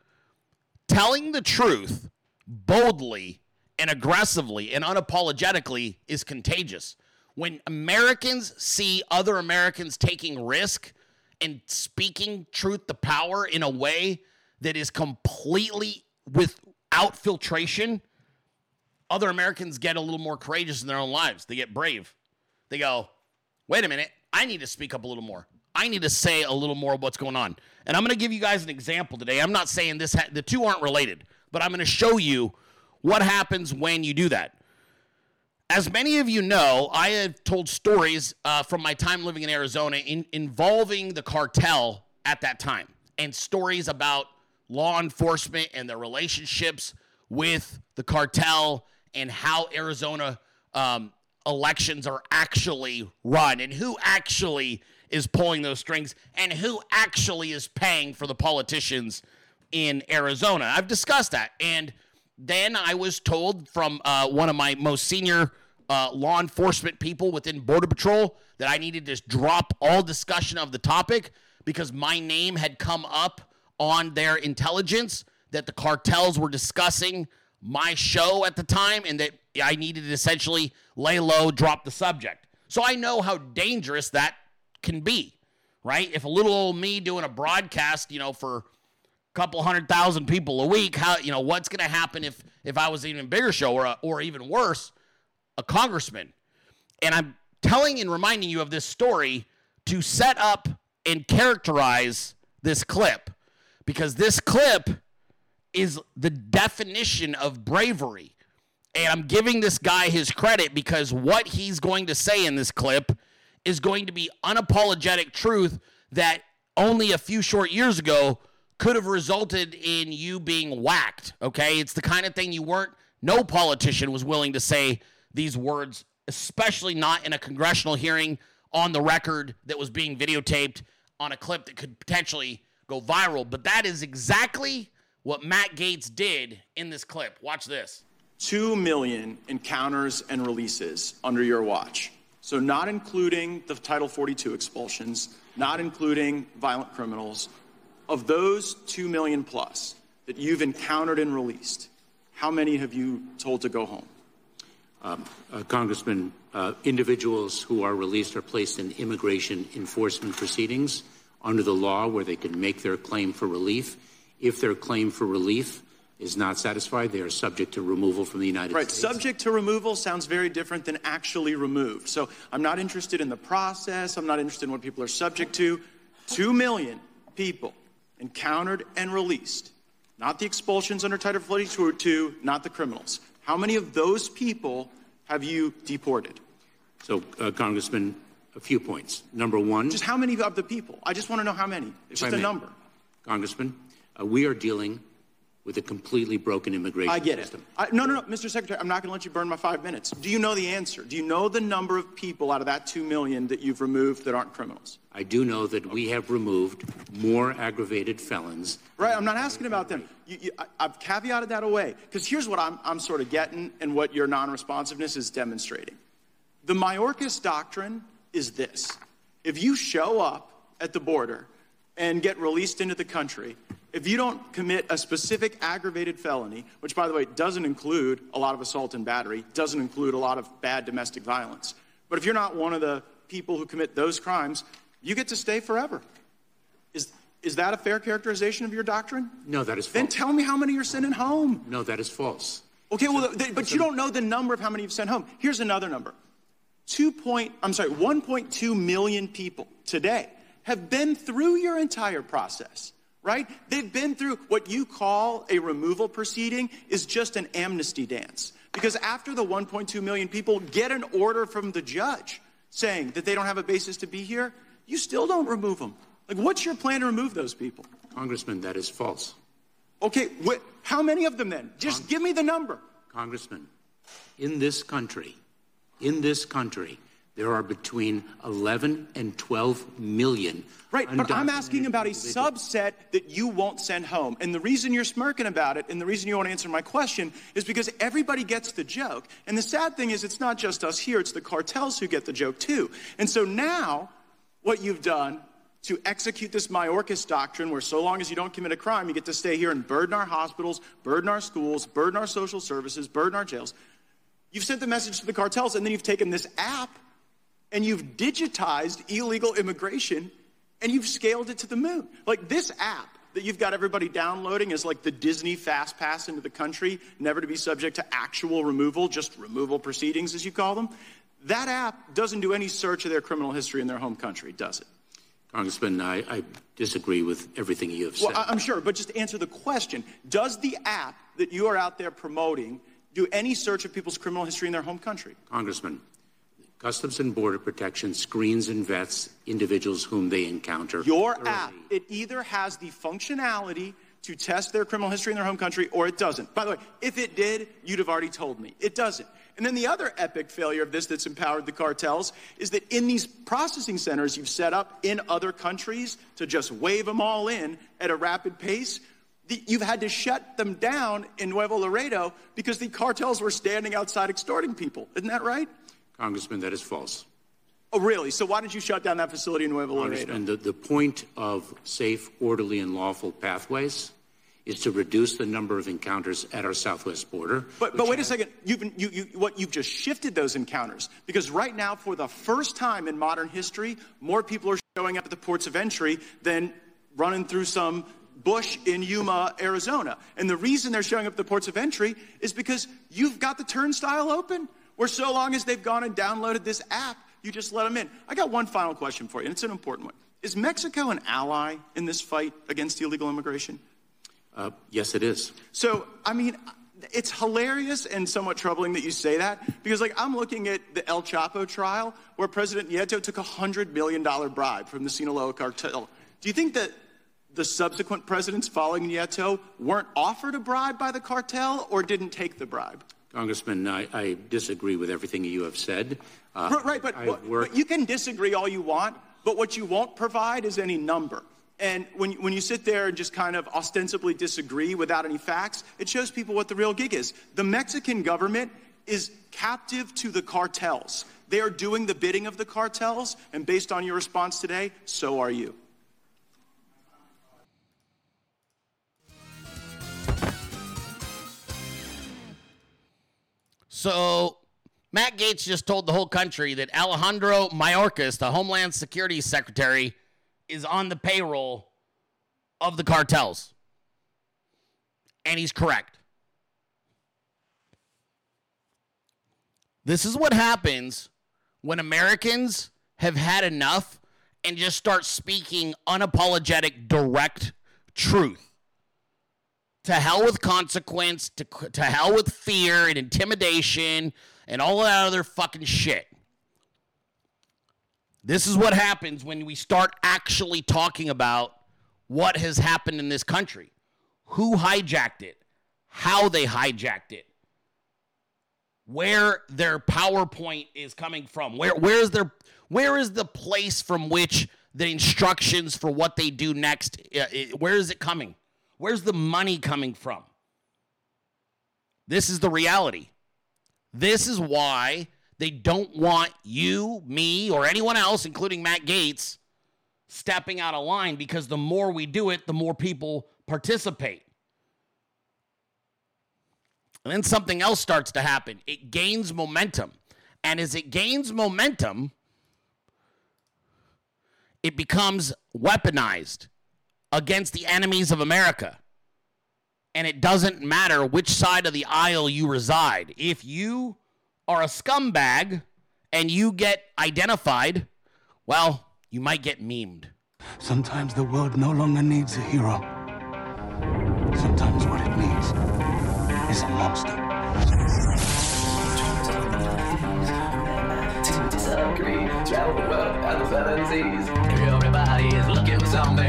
Telling the truth boldly and aggressively and unapologetically is contagious. When Americans see other Americans taking risk and speaking truth to power in a way that is completely without filtration, other Americans get a little more courageous in their own lives. They get brave. They go, wait a minute, I need to speak up a little more. I need to say a little more of what's going on. And I'm going to give you guys an example today. I'm not saying this, ha- the two aren't related, but I'm going to show you what happens when you do that. As many of you know, I have told stories uh, from my time living in Arizona in, involving the cartel at that time. and stories about law enforcement and their relationships with the cartel and how Arizona um, elections are actually run and who actually is pulling those strings and who actually is paying for the politicians in Arizona. I've discussed that. And then I was told from uh, one of my most senior uh, law enforcement people within Border Patrol that I needed to drop all discussion of the topic because my name had come up on their intelligence that the cartels were discussing my show at the time and that I needed to essentially lay low, drop the subject. So I know how dangerous that can be, right? If a little old me doing a broadcast, you know, for a couple hundred thousand people a week, how you know what's going to happen if if I was an even bigger show or a, or even worse, a congressman. And I'm telling and reminding you of this story to set up and characterize this clip because this clip is the definition of bravery. And I'm giving this guy his credit because what he's going to say in this clip is going to be unapologetic truth that only a few short years ago could have resulted in you being whacked. Okay. It's the kind of thing you weren't, no politician was willing to say these words, especially not in a congressional hearing on the record that was being videotaped on a clip that could potentially go viral. But that is exactly what Matt Gaetz did in this clip. Watch this. 2 million encounters and releases under your watch. So, not including the Title 42 expulsions, not including violent criminals. Of those 2 million plus that you've encountered and released, how many have you told to go home? Um, uh, Congressman, uh, individuals who are released are placed in immigration enforcement proceedings under the law where they can make their claim for relief. If their claim for relief is not satisfied, they are subject to removal from the United right. States. Right. Subject to removal sounds very different than actually removed. So I'm not interested in the process. I'm not interested in what people are subject to. Two million people encountered and released. Not the expulsions under Title 42, not the criminals. How many of those people have you deported? So, uh, Congressman, a few points. Number one. Just how many of the people? I just want to know how many. It's just a number. Congressman, uh, we are dealing with a completely broken immigration I get system. it. I, no, no, no, Mr. Secretary, I'm not going to let you burn my five minutes. Do you know the answer? Do you know the number of people out of that two million that you've removed that aren't criminals? I do know that we have removed more aggravated felons. Right, I'm not asking about them. You, you, I, have caveated that away because here's what I'm, I'm sort of getting and what your non-responsiveness is demonstrating. The Mayorkas doctrine is this: if you show up at the border and get released into the country if you don't commit a specific aggravated felony, which, by the way, doesn't include a lot of assault and battery, doesn't include a lot of bad domestic violence, but if you're not one of the people who commit those crimes, you get to stay forever. Is, is that a fair characterization of your doctrine? No, that is false. Then tell me how many you're sending home. No, that is false. Okay, well, they, but you don't know the number of how many you've sent home. Here's another number. Two point, I'm sorry, 1.2 million people today have been through your entire process right? They've been through what you call a removal proceeding is just an amnesty dance. Because after the 1.2 million people get an order from the judge saying that they don't have a basis to be here, you still don't remove them. Like, what's your plan to remove those people? Congressman, that is false. Okay, wh- how many of them then? Just Cong- give me the number. Congressman, in this country, in this country, there are between 11 and 12 million. Right, but I'm asking about a subset that you won't send home. And the reason you're smirking about it and the reason you won't answer my question is because everybody gets the joke. And the sad thing is, it's not just us here, it's the cartels who get the joke too. And so now, what you've done to execute this Mayorkas doctrine, where so long as you don't commit a crime, you get to stay here and burden our hospitals, burden our schools, burden our social services, burden our jails. You've sent the message to the cartels, and then you've taken this app and you've digitized illegal immigration and you've scaled it to the moon. Like this app that you've got everybody downloading is like the Disney Fast Pass into the country, never to be subject to actual removal, just removal proceedings, as you call them. That app doesn't do any search of their criminal history in their home country, does it? Congressman, I, I disagree with everything you have said. Well, I'm sure, but just answer the question Does the app that you are out there promoting do any search of people's criminal history in their home country? Congressman, Customs and Border Protection screens and vets individuals whom they encounter. Your early. app, it either has the functionality to test their criminal history in their home country or it doesn't. By the way, if it did, you'd have already told me. It doesn't. And then the other epic failure of this that's empowered the cartels is that in these processing centers you've set up in other countries to just wave them all in at a rapid pace, the, you've had to shut them down in Nuevo Laredo because the cartels were standing outside extorting people. Isn't that right? Congressman, that is false. Oh, really? So why did you shut down that facility in Nuevo Laredo? And the, the point of safe, orderly, and lawful pathways is to reduce the number of encounters at our southwest border. But, but wait a second. You've, you, you, what, you've just shifted those encounters because right now, for the first time in modern history, more people are showing up at the ports of entry than running through some bush in Yuma, Arizona. And the reason they're showing up at the ports of entry is because you've got the turnstile open where so long as they've gone and downloaded this app, you just let them in. I got one final question for you, and it's an important one. Is Mexico an ally in this fight against illegal immigration? Uh, yes, it is. So, I mean, it's hilarious and somewhat troubling that you say that because, like, I'm looking at the El Chapo trial where President Nieto took a $100 million bribe from the Sinaloa cartel. Do you think that the subsequent presidents following Nieto weren't offered a bribe by the cartel or didn't take the bribe? Congressman, I, I disagree with everything you have said. Uh, right, but, but you can disagree all you want, but what you won't provide is any number. And when, when you sit there and just kind of ostensibly disagree without any facts, it shows people what the real gig is. The Mexican government is captive to the cartels. They are doing the bidding of the cartels, and based on your response today, so are you. So, Matt Gaetz just told the whole country that Alejandro Mayorkas, the Homeland Security Secretary, is on the payroll of the cartels. And he's correct. This is what happens when Americans have had enough and just start speaking unapologetic, direct truth. To hell with consequence, to, to hell with fear and intimidation and all that other fucking shit. This is what happens when we start actually talking about what has happened in this country, who hijacked it, how they hijacked it, where their PowerPoint is coming from, where where is their where is the place from which the instructions for what they do next, uh, where is it coming? Where's the money coming from? This is the reality. This is why they don't want you, me, or anyone else, including Matt Gaetz, stepping out of line because the more we do it, the more people participate. And then something else starts to happen. It gains momentum. And as it gains momentum, it becomes weaponized against the enemies of America. And it doesn't matter which side of the aisle you reside. If you are a scumbag and you get identified, well, you might get memed. Sometimes the world no longer needs a hero. Sometimes what it needs is a monster. Travel the world and the seven seas. Everybody is looking for something.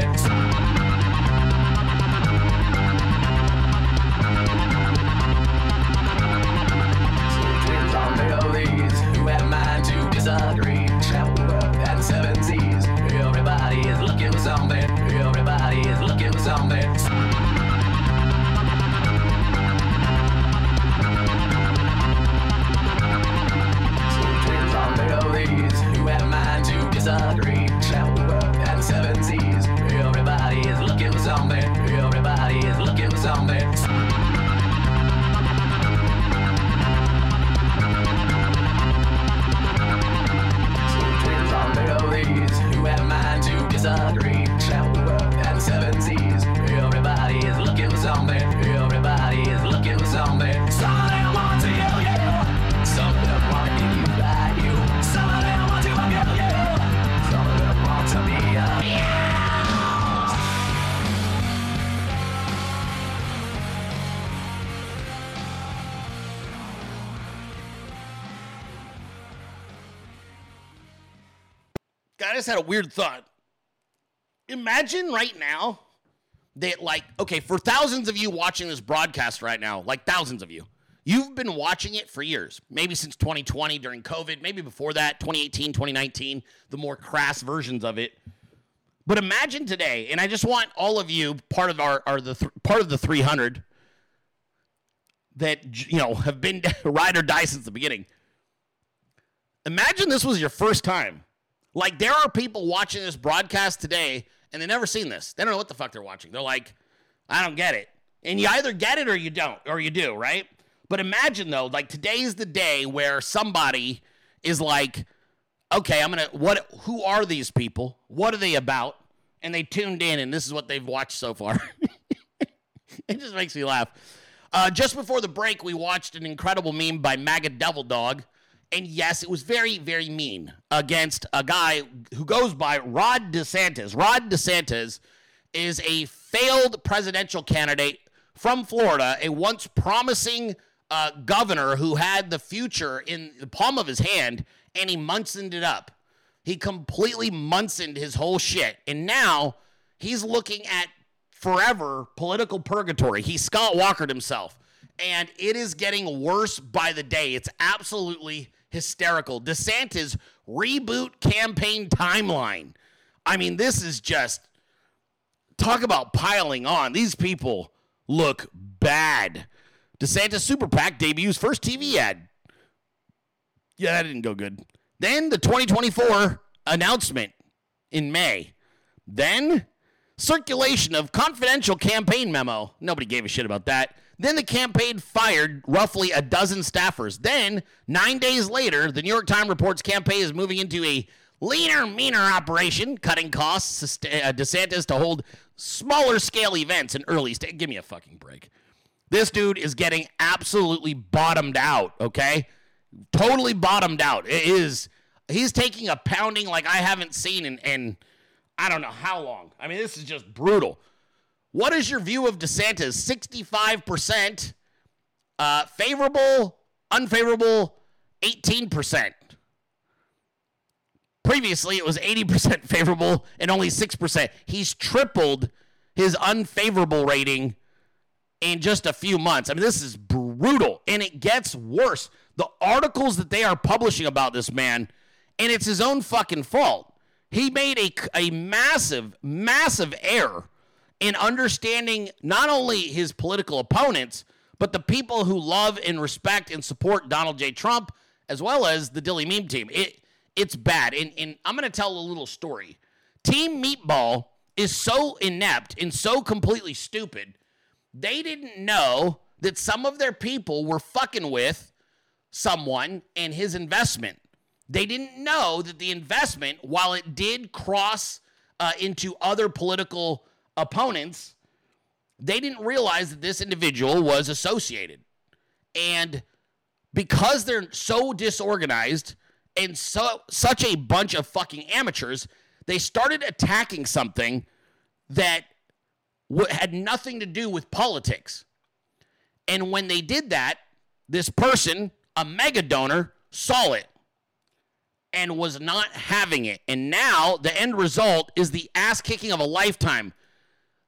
disagree. and seven seas. Everybody is looking for something. Everybody is looking for something. Mind to disagree. and seven seas. Everybody is looking for something. Everybody is looking for something. disagree. Shout the world and seven seas. Everybody is looking for something. Everybody is looking for something. Just had a weird thought. Imagine right now that, like, okay, for thousands of you watching this broadcast right now, like thousands of you, you've been watching it for years, maybe since 2020 during COVID, maybe before that, 2018, 2019, the more crass versions of it. But imagine today, and I just want all of you, part of our, our the th- part of the 300 that you know have been ride or die since the beginning. Imagine this was your first time. Like there are people watching this broadcast today and they never seen this. They don't know what the fuck they're watching. They're like, I don't get it. And you either get it or you don't, or you do, right? But imagine though, like today's the day where somebody is like, okay, I'm gonna what who are these people? What are they about? And they tuned in and this is what they've watched so far. it just makes me laugh. Uh, just before the break, we watched an incredible meme by MAGA Devil Dog and yes, it was very, very mean against a guy who goes by Rod DeSantis. Rod DeSantis is a failed presidential candidate from Florida, a once promising uh, governor who had the future in the palm of his hand, and he Munsoned it up. He completely Munsoned his whole shit. And now he's looking at forever political purgatory. He Scott Walkered himself. And it is getting worse by the day. It's absolutely hysterical. DeSantis reboot campaign timeline. I mean, this is just talk about piling on. These people look bad. DeSantis Super PAC debuts first TV ad. Yeah, that didn't go good. Then the 2024 announcement in May. Then circulation of confidential campaign memo. Nobody gave a shit about that. Then the campaign fired roughly a dozen staffers. Then, nine days later, the New York Times reports campaign is moving into a leaner, meaner operation, cutting costs. Uh, DeSantis to hold smaller scale events in early stage. Give me a fucking break. This dude is getting absolutely bottomed out, okay? Totally bottomed out. It is he's taking a pounding like I haven't seen in, in I don't know how long. I mean, this is just brutal. What is your view of DeSantis? 65% uh, favorable, unfavorable, 18%. Previously, it was 80% favorable and only 6%. He's tripled his unfavorable rating in just a few months. I mean, this is brutal and it gets worse. The articles that they are publishing about this man, and it's his own fucking fault. He made a, a massive, massive error in understanding not only his political opponents, but the people who love and respect and support Donald J. Trump, as well as the Dilley Meme team. It it's bad. And, and I'm gonna tell a little story. Team Meatball is so inept and so completely stupid, they didn't know that some of their people were fucking with someone and his investment. They didn't know that the investment, while it did cross uh, into other political opponents, they didn't realize that this individual was associated. And because they're so disorganized and so such a bunch of fucking amateurs, they started attacking something that w- had nothing to do with politics. And when they did that, this person, a mega donor, saw it and was not having it. And now the end result is the ass kicking of a lifetime.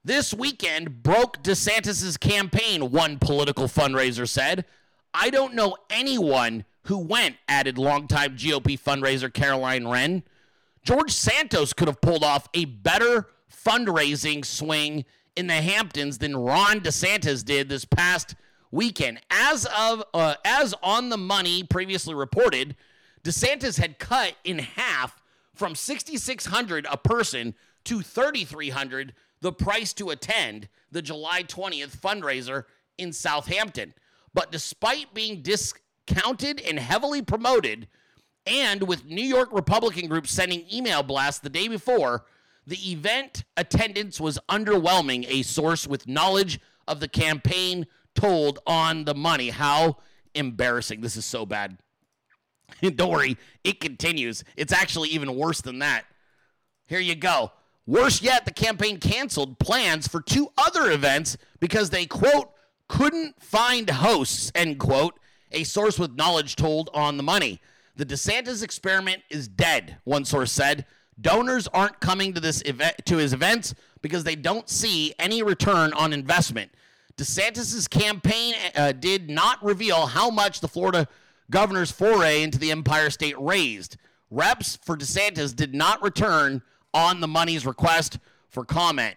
This weekend broke DeSantis' campaign, one political fundraiser said. I don't know anyone who went, added longtime GOP fundraiser Caroline Wren. George Santos could have pulled off a better fundraising swing in the Hamptons than Ron DeSantis did this past weekend. As of uh, as on the money previously reported, DeSantis had cut in half from 6600 a person to 3300 the price to attend the July 20th fundraiser in Southampton. But despite being discounted and heavily promoted, and with New York Republican groups sending email blasts the day before, the event attendance was underwhelming, a source with knowledge of the campaign told on the money. How embarrassing. This is so bad. Don't worry, it continues. It's actually even worse than that. Here you go. Worse yet, the campaign canceled plans for two other events because they, quote, couldn't find hosts, end quote, a source with knowledge told on the money. The DeSantis experiment is dead, one source said. Donors aren't coming to this event to his events because they don't see any return on investment. DeSantis's campaign uh, did not reveal how much the Florida governor's foray into the Empire State raised. Reps for DeSantis did not return on the money's request for comment.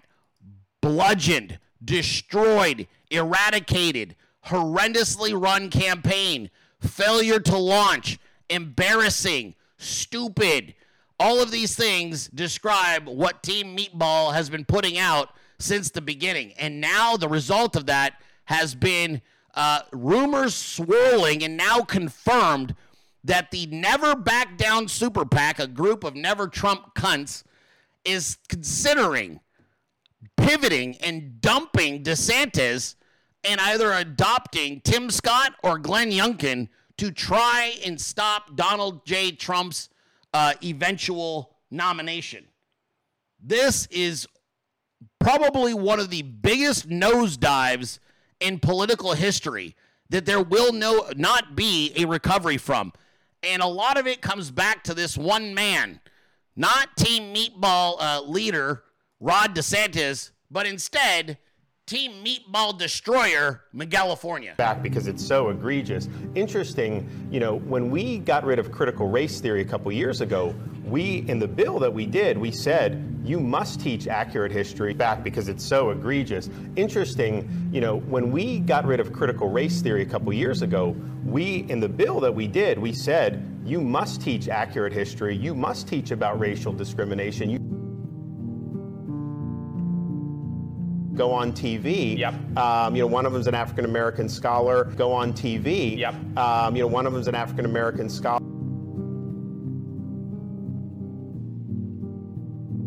Bludgeoned, destroyed, eradicated, horrendously run campaign, failure to launch, embarrassing, stupid. All of these things describe what Team Meatball has been putting out since the beginning. And now the result of that has been uh, rumors swirling and now confirmed that the Never Back Down Super PAC, a group of never Trump cunts, is considering pivoting and dumping DeSantis and either adopting Tim Scott or Glenn Youngkin to try and stop Donald J. Trump's uh, eventual nomination. This is probably one of the biggest nosedives in political history that there will no not be a recovery from. And a lot of it comes back to this one man, not Team Meatball uh, leader Rod DeSantis, but instead Team Meatball Destroyer, California. Back because it's so egregious. Interesting, you know, when we got rid of critical race theory a couple years ago, we, in the bill that we did, we said you must teach accurate history back because it's so egregious. Interesting, you know, when we got rid of critical race theory a couple years ago, we, in the bill that we did, we said you must teach accurate history, you must teach about racial discrimination. You go on TV. Yep. Um, you know, one of them's an African American scholar. Go on TV. Yep. Um, you know, one of them's an African American scholar.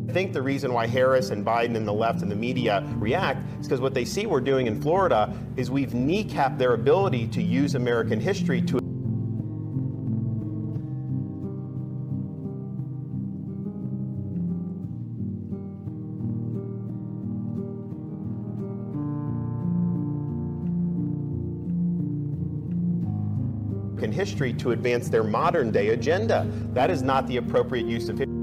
I think the reason why Harris and Biden and the left and the media react is because what they see we're doing in Florida is we've kneecapped their ability to use American history to history to advance their modern day agenda. That is not the appropriate use of history.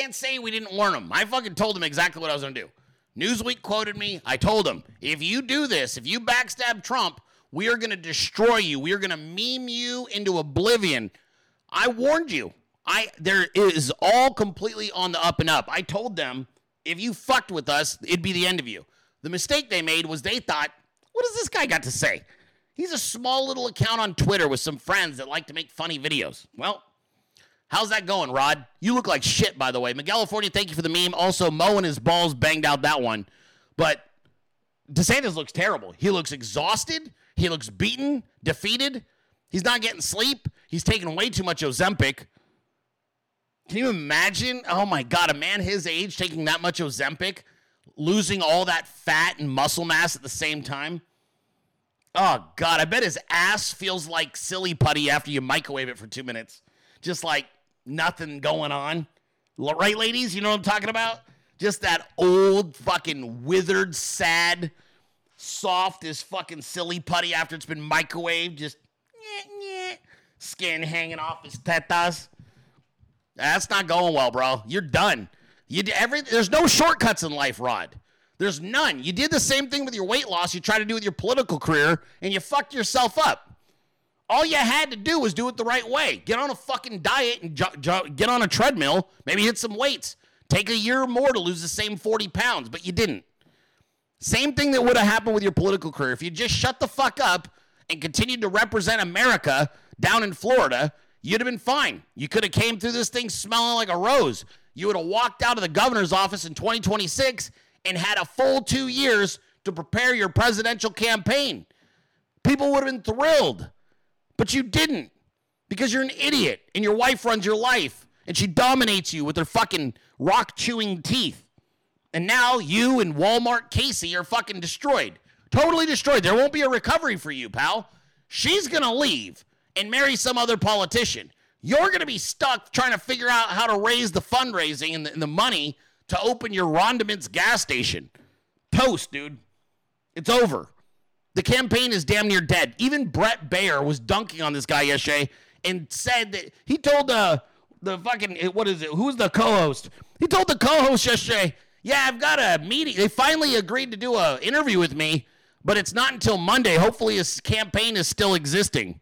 Can't say we didn't warn them. I fucking told them exactly what I was going to do. Newsweek quoted me. I told them, if you do this, if you backstab Trump, we are going to destroy you. We are going to meme you into oblivion. I warned you. I there is all completely on the up and up. I told them if you fucked with us, it'd be the end of you. The mistake they made was they thought, what does this guy got to say? He's a small little account on Twitter with some friends that like to make funny videos. Well, how's that going, Rod? You look like shit, by the way. California, thank you for the meme. Also, Mo and his balls banged out that one. But DeSantis looks terrible. He looks exhausted. He looks beaten, defeated. He's not getting sleep. He's taking way too much Ozempic. Can you imagine? Oh my God, a man his age taking that much Ozempic, losing all that fat and muscle mass at the same time. Oh God, I bet his ass feels like silly putty after you microwave it for two minutes. Just like nothing going on. Right, ladies? You know what I'm talking about? Just that old, fucking withered, sad, soft as fucking silly putty after it's been microwaved. Just nyeh, nyeh, skin hanging off his tetas. That's not going well, bro. You're done. You every there's no shortcuts in life, Rod. There's none. You did the same thing with your weight loss. You tried to do with your political career, and you fucked yourself up. All you had to do was do it the right way. Get on a fucking diet and jo- jo- get on a treadmill. Maybe hit some weights. Take a year more to lose the same 40 pounds, but you didn't. Same thing that would have happened with your political career. If you just shut the fuck up and continued to represent America down in Florida, you'd have been fine. You could have came through this thing smelling like a rose. You would have walked out of the governor's office in 2026 and had a full two years to prepare your presidential campaign. People would have been thrilled, but you didn't because you're an idiot and your wife runs your life and she dominates you with her fucking rock chewing teeth. And now you and Walmart Casey are fucking destroyed. Totally destroyed. There won't be a recovery for you, pal. She's going to leave and marry some other politician. You're going to be stuck trying to figure out how to raise the fundraising and the, and the money to open your Rondiments gas station. Toast, dude. It's over. The campaign is damn near dead. Even Brett Baier was dunking on this guy yesterday and said that he told uh, the fucking, what is it? Who's the co host? He told the co host yesterday, yeah, I've got a meeting. They finally agreed to do an interview with me, but it's not until Monday. Hopefully, his campaign is still existing.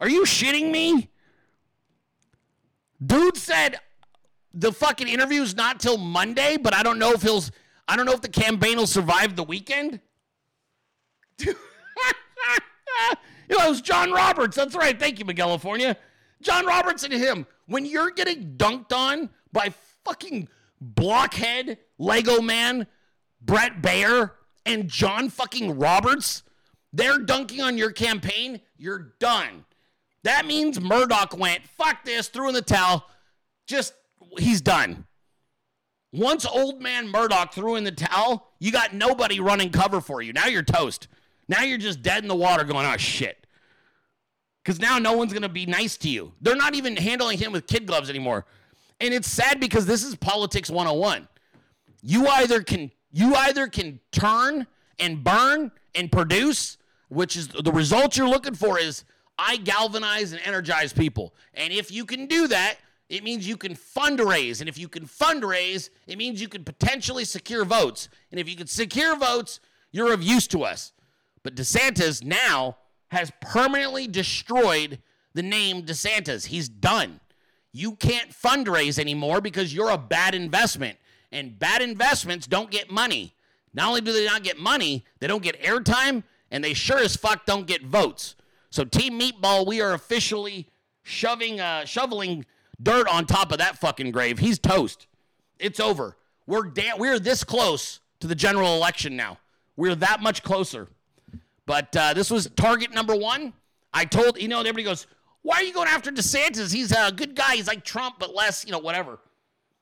Are you shitting me? Dude said the fucking interview's not till Monday, but I don't know if he'll I don't know if the campaign will survive the weekend. You know, it was John Roberts. That's right. Thank you, California. John Roberts and him. When you're getting dunked on by fucking blockhead Lego man, Brett Baier and John fucking Roberts, they're dunking on your campaign, you're done. That means Murdoch went, fuck this, threw in the towel. Just he's done. Once old man Murdoch threw in the towel, you got nobody running cover for you. Now you're toast. Now you're just dead in the water going, oh shit. Because now no one's going to be nice to you. They're not even handling him with kid gloves anymore. And it's sad because this is politics 101. You either can you either can turn and burn and produce, which is the result you're looking for is I galvanize and energize people. And if you can do that, it means you can fundraise. And if you can fundraise, it means you can potentially secure votes. And if you can secure votes, you're of use to us. But DeSantis now has permanently destroyed the name DeSantis. He's done. You can't fundraise anymore because you're a bad investment. And bad investments don't get money. Not only do they not get money, they don't get airtime, and they sure as fuck don't get votes. So, Team Meatball, we are officially shoving, uh, shoveling dirt on top of that fucking grave. He's toast. It's over. We're da- we're this close to the general election now. We're that much closer. But uh, this was target number one. I told you know everybody goes, why are you going after DeSantis? He's a good guy. He's like Trump, but less, you know, whatever.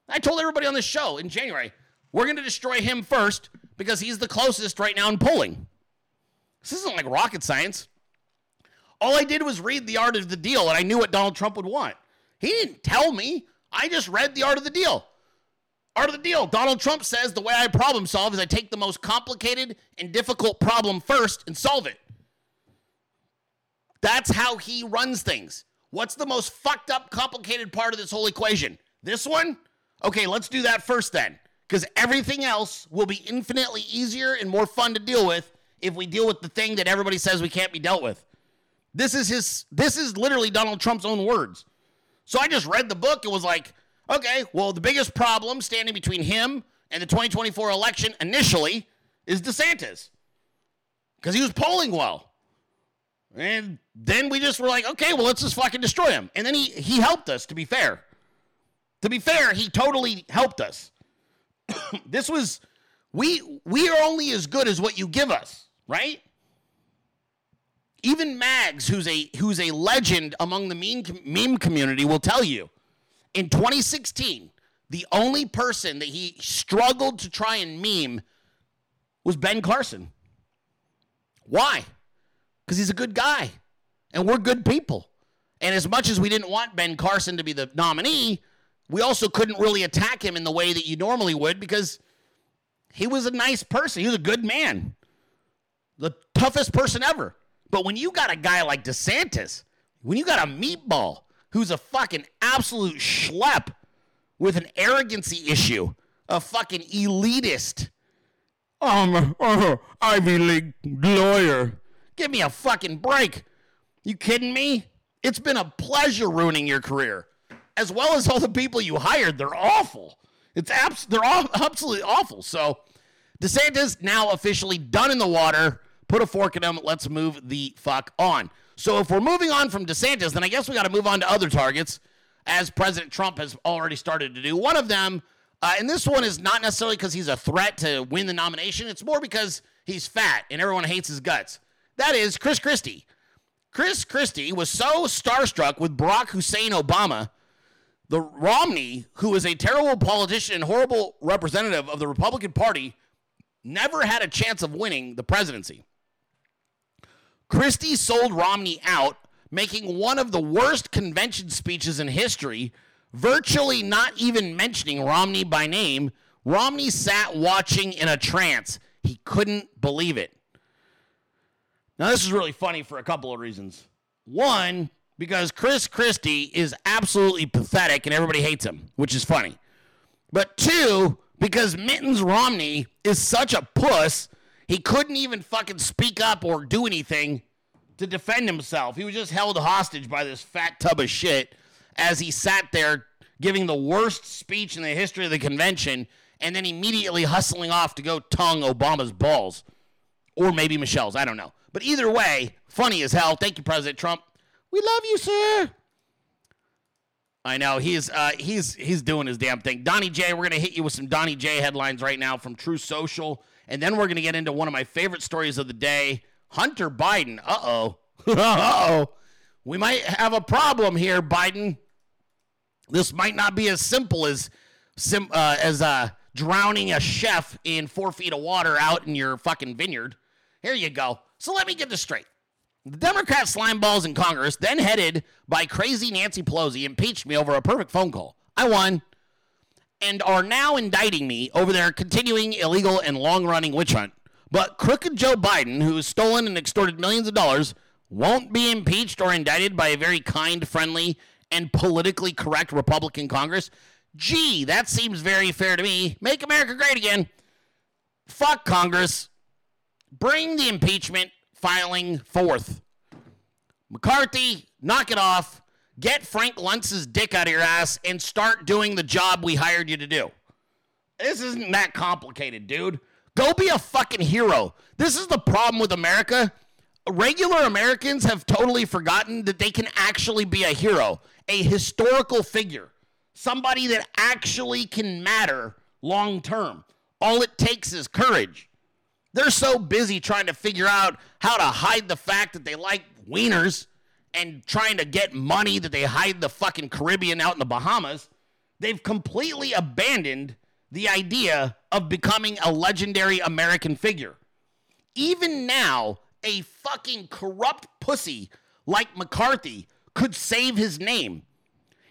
I told everybody on the show in January, we're going to destroy him first because he's the closest right now in polling. This isn't like rocket science. All I did was read the art of the deal, and I knew what Donald Trump would want. He didn't tell me. I just read the art of the deal. Art of the deal. Donald Trump says the way I problem solve is I take the most complicated and difficult problem first and solve it. That's how he runs things. What's the most fucked up, complicated part of this whole equation? This one? Okay, let's do that first then. Because everything else will be infinitely easier and more fun to deal with if we deal with the thing that everybody says we can't be dealt with. This is his this is literally Donald Trump's own words. So I just read the book and was like, okay, well, the biggest problem standing between him and the 2024 election initially is DeSantis because he was polling well. And then we just were like, okay, well, let's just fucking destroy him. And then he, he helped us, to be fair. To be fair, he totally helped us. this was, we, we are only as good as what you give us, right? Even Mags, who's a who's a legend among the meme, meme community, will tell you. In 2016, the only person that he struggled to try and meme was Ben Carson. Why? Because he's a good guy, and we're good people. And as much as we didn't want Ben Carson to be the nominee, we also couldn't really attack him in the way that you normally would because he was a nice person. He was a good man, the toughest person ever. But when you got a guy like DeSantis, when you got a meatball who's a fucking absolute schlep, with an arrogancy issue, a fucking elitist. I'm a uh, Ivy League lawyer. Give me a fucking break. You kidding me? It's been a pleasure ruining your career, as well as all the people you hired. They're awful. It's abs- they're all absolutely awful. So DeSantis now officially done in the water. Put a fork in him. Let's move the fuck on. So if we're moving on from DeSantis, then I guess we got to move on to other targets, as President Trump has already started to do. One of them, uh, and this one is not necessarily because he's a threat to win the nomination. It's more because he's fat and everyone hates his guts. That is Chris Christie. Chris Christie was so starstruck with Barack Hussein Obama, the Romney, who is a terrible politician and horrible representative of the Republican Party, never had a chance of winning the presidency. Christie sold Romney out, making one of the worst convention speeches in history, virtually not even mentioning Romney by name. Romney sat watching in a trance. He couldn't believe it. Now, this is really funny for a couple of reasons. One, because Chris Christie is absolutely pathetic and everybody hates him, which is funny. But two, because Mittens Romney is such a puss, he couldn't even fucking speak up or do anything to defend himself. He was just held hostage by this fat tub of shit as he sat there giving the worst speech in the history of the convention and then immediately hustling off to go tongue Obama's balls. Or maybe Michelle's. I don't know. But either way, funny as hell. Thank you, President Trump. We love you, sir. I know he's uh, he's he's doing his damn thing. Donnie J, we're gonna hit you with some Donnie J headlines right now from Truth Social, and then we're gonna get into one of my favorite stories of the day. Hunter Biden. Uh oh. uh oh. We might have a problem here, Biden. This might not be as simple as sim, uh, as uh, drowning a chef in four feet of water out in your fucking vineyard. Here you go. So let me get this straight. The Democrat slime balls in Congress, then headed by crazy Nancy Pelosi, impeached me over a perfect phone call. I won. And are now indicting me over their continuing illegal and long running witch hunt. But crooked Joe Biden, who has stolen and extorted millions of dollars, won't be impeached or indicted by a very kind, friendly, and politically correct Republican Congress. Gee, that seems very fair to me. Make America great again. Fuck Congress. Bring the impeachment filing forth. McCarthy, knock it off. Get Frank Luntz's dick out of your ass and start doing the job we hired you to do. This isn't that complicated, dude. Go be a fucking hero. This is the problem with America. Regular Americans have totally forgotten that they can actually be a hero, a historical figure, somebody that actually can matter long term. All it takes is courage. They're so busy trying to figure out how to hide the fact that they like wieners and trying to get money that they hide the fucking Caribbean out in the Bahamas. They've completely abandoned the idea of becoming a legendary American figure. Even now, a fucking corrupt pussy like McCarthy could save his name.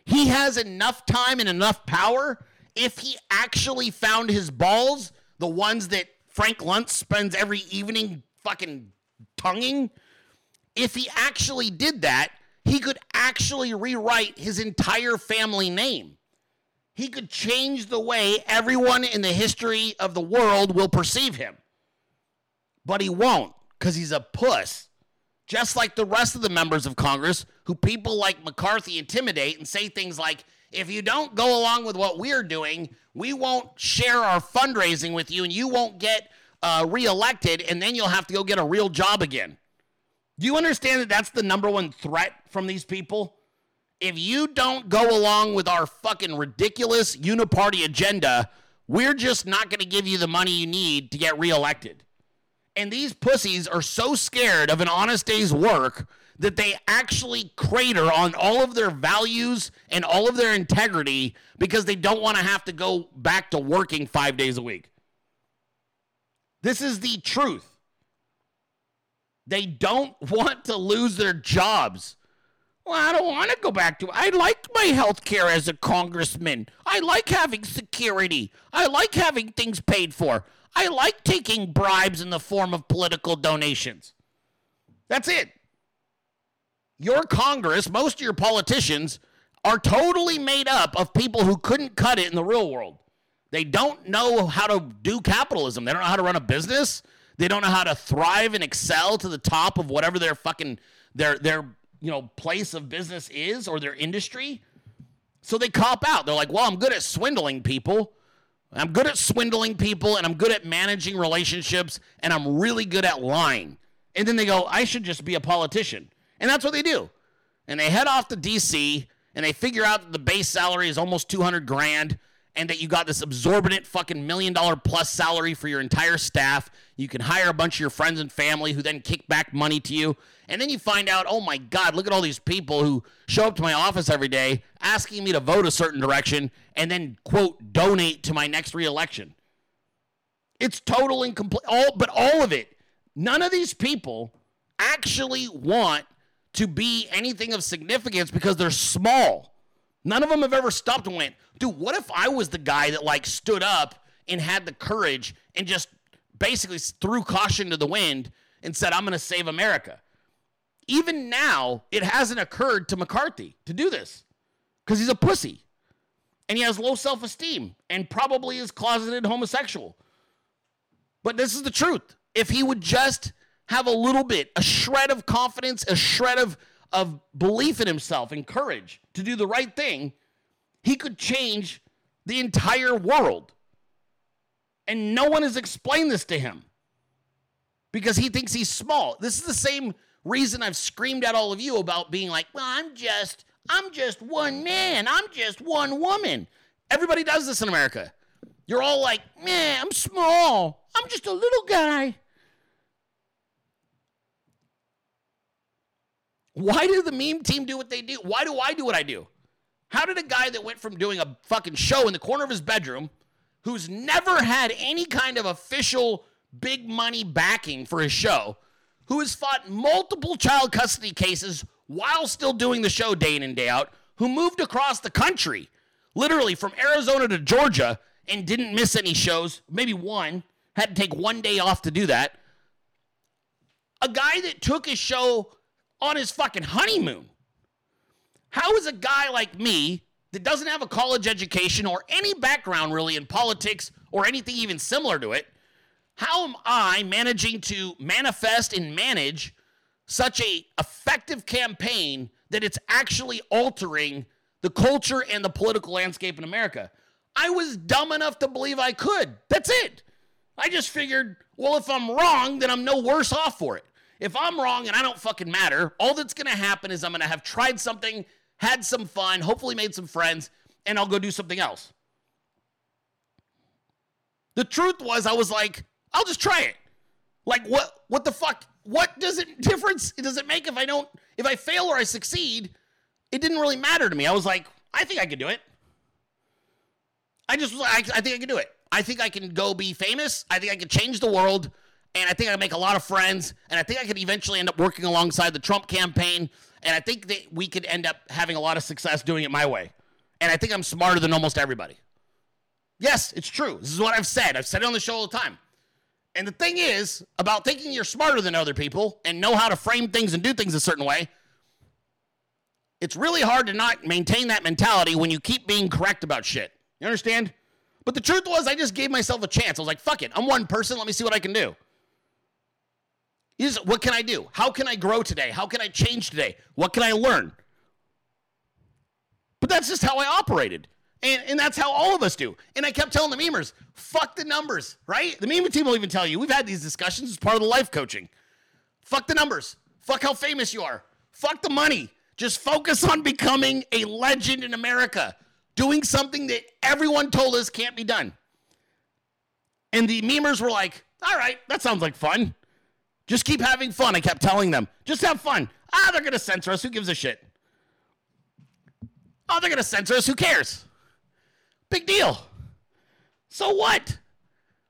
He has enough time and enough power if he actually found his balls, the ones that Frank Luntz spends every evening fucking tonguing. If he actually did that, he could actually rewrite his entire family name. He could change the way everyone in the history of the world will perceive him. But he won't because he's a puss. Just like the rest of the members of Congress, who people like McCarthy intimidate and say things like, if you don't go along with what we're doing, we won't share our fundraising with you and you won't get uh, reelected, and then you'll have to go get a real job again. Do you understand that that's the number one threat from these people? If you don't go along with our fucking ridiculous uniparty agenda, we're just not going to give you the money you need to get reelected. And these pussies are so scared of an honest day's work that they actually crater on all of their values and all of their integrity because they don't want to have to go back to working five days a week. This is the truth. They don't want to lose their jobs. Well, I don't want to go back to I like my health care as a congressman. I like having security. I like having things paid for. I like taking bribes in the form of political donations. That's it. Your Congress, most of your politicians are totally made up of people who couldn't cut it in the real world. They don't know how to do capitalism. They don't know how to run a business. They don't know how to thrive and excel to the top of whatever their fucking their their you know place of business is or their industry. So they cop out. They're like, "Well, I'm good at swindling people. I'm good at swindling people and I'm good at managing relationships and I'm really good at lying." And then they go, "I should just be a politician." And that's what they do. And they head off to DC and they figure out that the base salary is almost 200 grand and that you got this absorbent fucking million dollar plus salary for your entire staff. You can hire a bunch of your friends and family who then kick back money to you. And then you find out, oh my God, look at all these people who show up to my office every day asking me to vote a certain direction and then, quote, donate to my next reelection. It's total incomplete, all, but all of it. None of these people actually want to be anything of significance because they're small. None of them have ever stopped and went, dude, what if I was the guy that like stood up and had the courage and just basically threw caution to the wind and said, I'm going to save America? Even now, it hasn't occurred to McCarthy to do this because he's a pussy and he has low self esteem and probably is closeted homosexual. But this is the truth. If he would just have a little bit, a shred of confidence, a shred of, of belief in himself and courage to do the right thing, he could change the entire world. And no one has explained this to him because he thinks he's small. This is the same reason I've screamed at all of you about being like, well, I'm just, I'm just one man. I'm just one woman. Everybody does this in America. You're all like, man, I'm small. I'm just a little guy. Why did the meme team do what they do? Why do I do what I do? How did a guy that went from doing a fucking show in the corner of his bedroom, who's never had any kind of official big money backing for his show, who has fought multiple child custody cases while still doing the show day in and day out, who moved across the country, literally from Arizona to Georgia, and didn't miss any shows, maybe one, had to take one day off to do that. A guy that took his show on his fucking honeymoon. How is a guy like me that doesn't have a college education or any background really in politics or anything even similar to it, how am I managing to manifest and manage such a effective campaign that it's actually altering the culture and the political landscape in America? I was dumb enough to believe I could. That's it. I just figured, well, if I'm wrong, then I'm no worse off for it. If I'm wrong and I don't fucking matter, all that's gonna happen is I'm gonna have tried something, had some fun, hopefully made some friends, and I'll go do something else. The truth was, I was like, I'll just try it. Like, what? What the fuck? What does it difference does it make if I don't, if I fail or I succeed? It didn't really matter to me. I was like, I think I could do it. I just, was I, I think I can do it. I think I can go be famous. I think I can change the world and I think I make a lot of friends, and I think I could eventually end up working alongside the Trump campaign, and I think that we could end up having a lot of success doing it my way. And I think I'm smarter than almost everybody. Yes, it's true. This is what I've said. I've said it on the show all the time. And the thing is about thinking you're smarter than other people and know how to frame things and do things a certain way. It's really hard to not maintain that mentality when you keep being correct about shit. You understand? But the truth was, I just gave myself a chance. I was like, fuck it. I'm one person. Let me see what I can do. Is what can I do? How can I grow today? How can I change today? What can I learn? But that's just how I operated. And, and that's how all of us do. And I kept telling the memers, fuck the numbers, right? The meme team will even tell you, we've had these discussions as part of the life coaching. Fuck the numbers. Fuck how famous you are. Fuck the money. Just focus on becoming a legend in America, doing something that everyone told us can't be done. And the memers were like, all right, that sounds like fun. Just keep having fun. I kept telling them, just have fun. Ah, they're going to censor us. Who gives a shit? Oh, they're going to censor us. Who cares? Big deal. So what?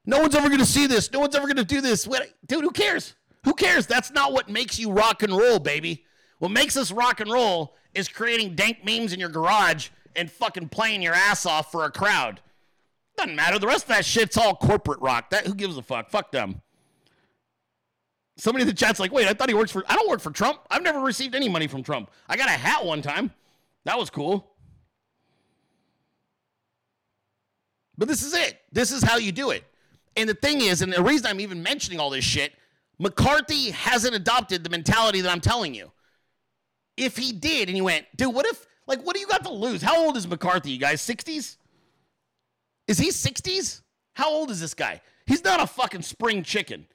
No one's ever going to see this. No one's ever going to do this. What, dude, who cares? Who cares? That's not what makes you rock and roll, baby. What makes us rock and roll is creating dank memes in your garage and fucking playing your ass off for a crowd. Doesn't matter. The rest of that shit's all corporate rock. That who gives a fuck? Fuck them. Somebody in the chat's like, wait, I thought he works for. I don't work for Trump. I've never received any money from Trump. I got a hat one time. That was cool. But this is it. This is how you do it. And the thing is, and the reason I'm even mentioning all this shit, McCarthy hasn't adopted the mentality that I'm telling you. If he did and he went, dude, what if, like, what do you got to lose? How old is McCarthy, you guys? 60s? Is he 60s? How old is this guy? He's not a fucking spring chicken.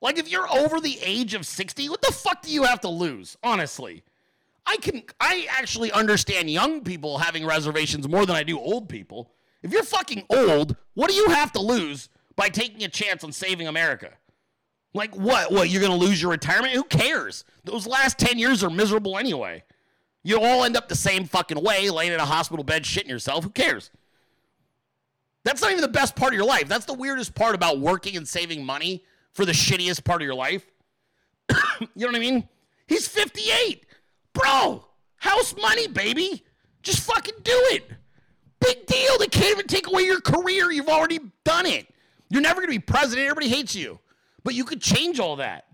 Like, if you're over the age of 60, what the fuck do you have to lose, honestly? I can, I actually understand young people having reservations more than I do old people. If you're fucking old, what do you have to lose by taking a chance on saving America? Like what? What? You're going to lose your retirement? Who cares? Those last 10 years are miserable anyway. You all end up the same fucking way, laying in a hospital bed shitting yourself. Who cares? That's not even the best part of your life. That's the weirdest part about working and saving money for the shittiest part of your life. you know what I mean? He's 58. Bro, house money, baby. Just fucking do it. Big deal. They can't even take away your career. You've already done it. You're never going to be president. Everybody hates you. But you could change all that.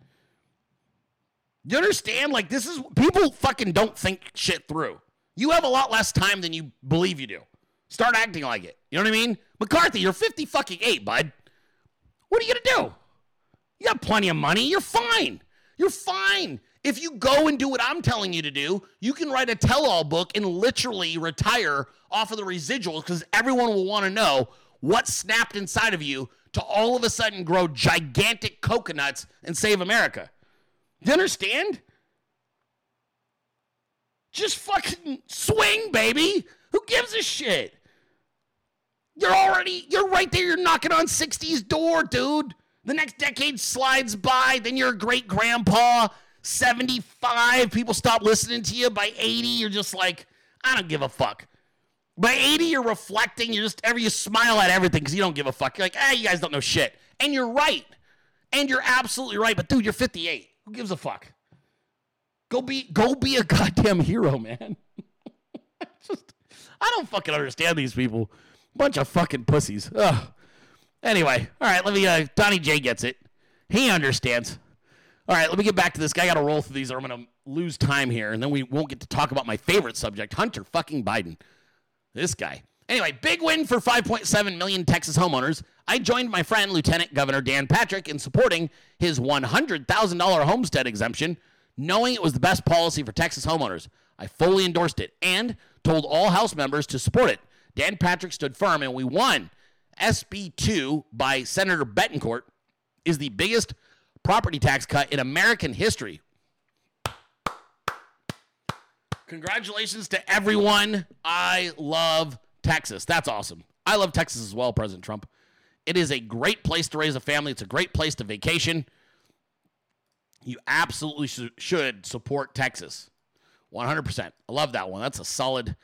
You understand? Like, this is people fucking don't think shit through. You have a lot less time than you believe you do. Start acting like it. You know what I mean? McCarthy, you're 50 fucking 8, bud. What are you going to do? You got plenty of money. You're fine. You're fine. If you go and do what I'm telling you to do, you can write a tell all book and literally retire off of the residuals because everyone will want to know what snapped inside of you to all of a sudden grow gigantic coconuts and save America. Do you understand? Just fucking swing, baby. Who gives a shit? You're already, you're right there. You're knocking on 60's door, dude. The next decade slides by, then you're a great grandpa. 75, people stop listening to you. By 80, you're just like, I don't give a fuck. By 80, you're reflecting. You're just ever you smile at everything because you don't give a fuck. You're like, ah, you guys don't know shit. And you're right. And you're absolutely right. But dude, you're 58. Who gives a fuck? Go be go be a goddamn hero, man. just I don't fucking understand these people. Bunch of fucking pussies. Ugh. Anyway, all right, let me uh Donnie J gets it. He understands. All right, let me get back to this guy. I got to roll through these or I'm going to lose time here and then we won't get to talk about my favorite subject, Hunter fucking Biden. This guy. Anyway, big win for 5.7 million Texas homeowners. I joined my friend Lieutenant Governor Dan Patrick in supporting his $100,000 homestead exemption, knowing it was the best policy for Texas homeowners. I fully endorsed it and told all House members to support it. Dan Patrick stood firm and we won. SB 2 by Senator Bettencourt is the biggest property tax cut in American history. Congratulations to everyone. I love Texas. That's awesome. I love Texas as well, President Trump. It is a great place to raise a family. It's a great place to vacation. You absolutely sh- should support Texas. 100%. I love that one. That's a solid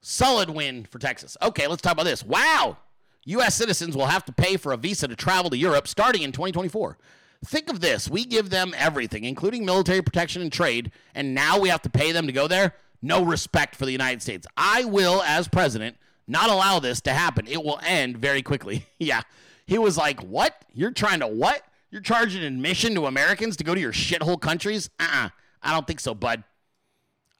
solid win for Texas. Okay, let's talk about this. Wow. US citizens will have to pay for a visa to travel to Europe starting in 2024. Think of this. We give them everything, including military protection and trade, and now we have to pay them to go there? no respect for the United States. I will, as president, not allow this to happen. It will end very quickly. yeah. He was like, What? You're trying to what? You're charging admission to Americans to go to your shithole countries? Uh uh-uh. uh I don't think so, bud.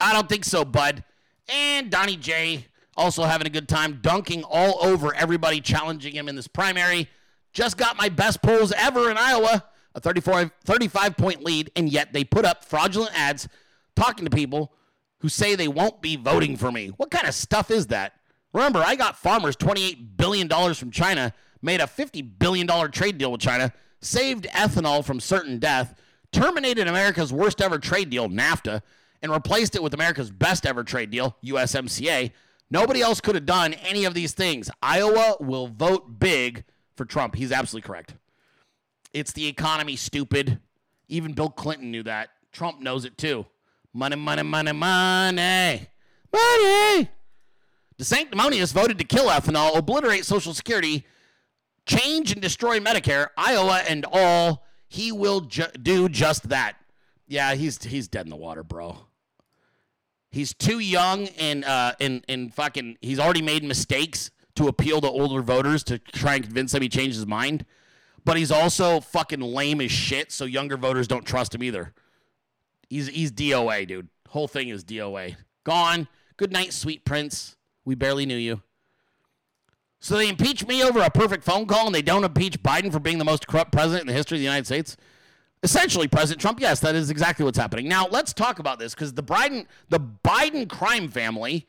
I don't think so, bud. And Donnie J also having a good time dunking all over everybody challenging him in this primary. Just got my best polls ever in Iowa, a 34, 35 point lead, and yet they put up fraudulent ads talking to people who say they won't be voting for me. What kind of stuff is that? Remember, I got farmers $28 billion from China, made a $50 billion trade deal with China, saved ethanol from certain death, terminated America's worst ever trade deal, NAFTA, and replaced it with America's best ever trade deal, USMCA. Nobody else could have done any of these things. Iowa will vote big for Trump. He's absolutely correct. It's the economy, stupid. Even Bill Clinton knew that. Trump knows it too. Money, money, money, money. Money. DeSanctimonious voted to kill ethanol, obliterate Social Security, change and destroy Medicare, Iowa, and all. He will ju- do just that. Yeah, he's he's dead in the water, bro. He's too young and uh and and fucking he's already made mistakes to appeal to older voters to try and convince them he changed his mind. But he's also fucking lame as shit, so younger voters don't trust him either. He's he's DOA, dude. Whole thing is DOA. Gone. Good night, sweet prince. We barely knew you. So they impeach me over a perfect phone call and they don't impeach Biden for being the most corrupt president in the history of the United States? Essentially, President Trump, yes, that is exactly what's happening. Now, let's talk about this because the Biden, the Biden crime family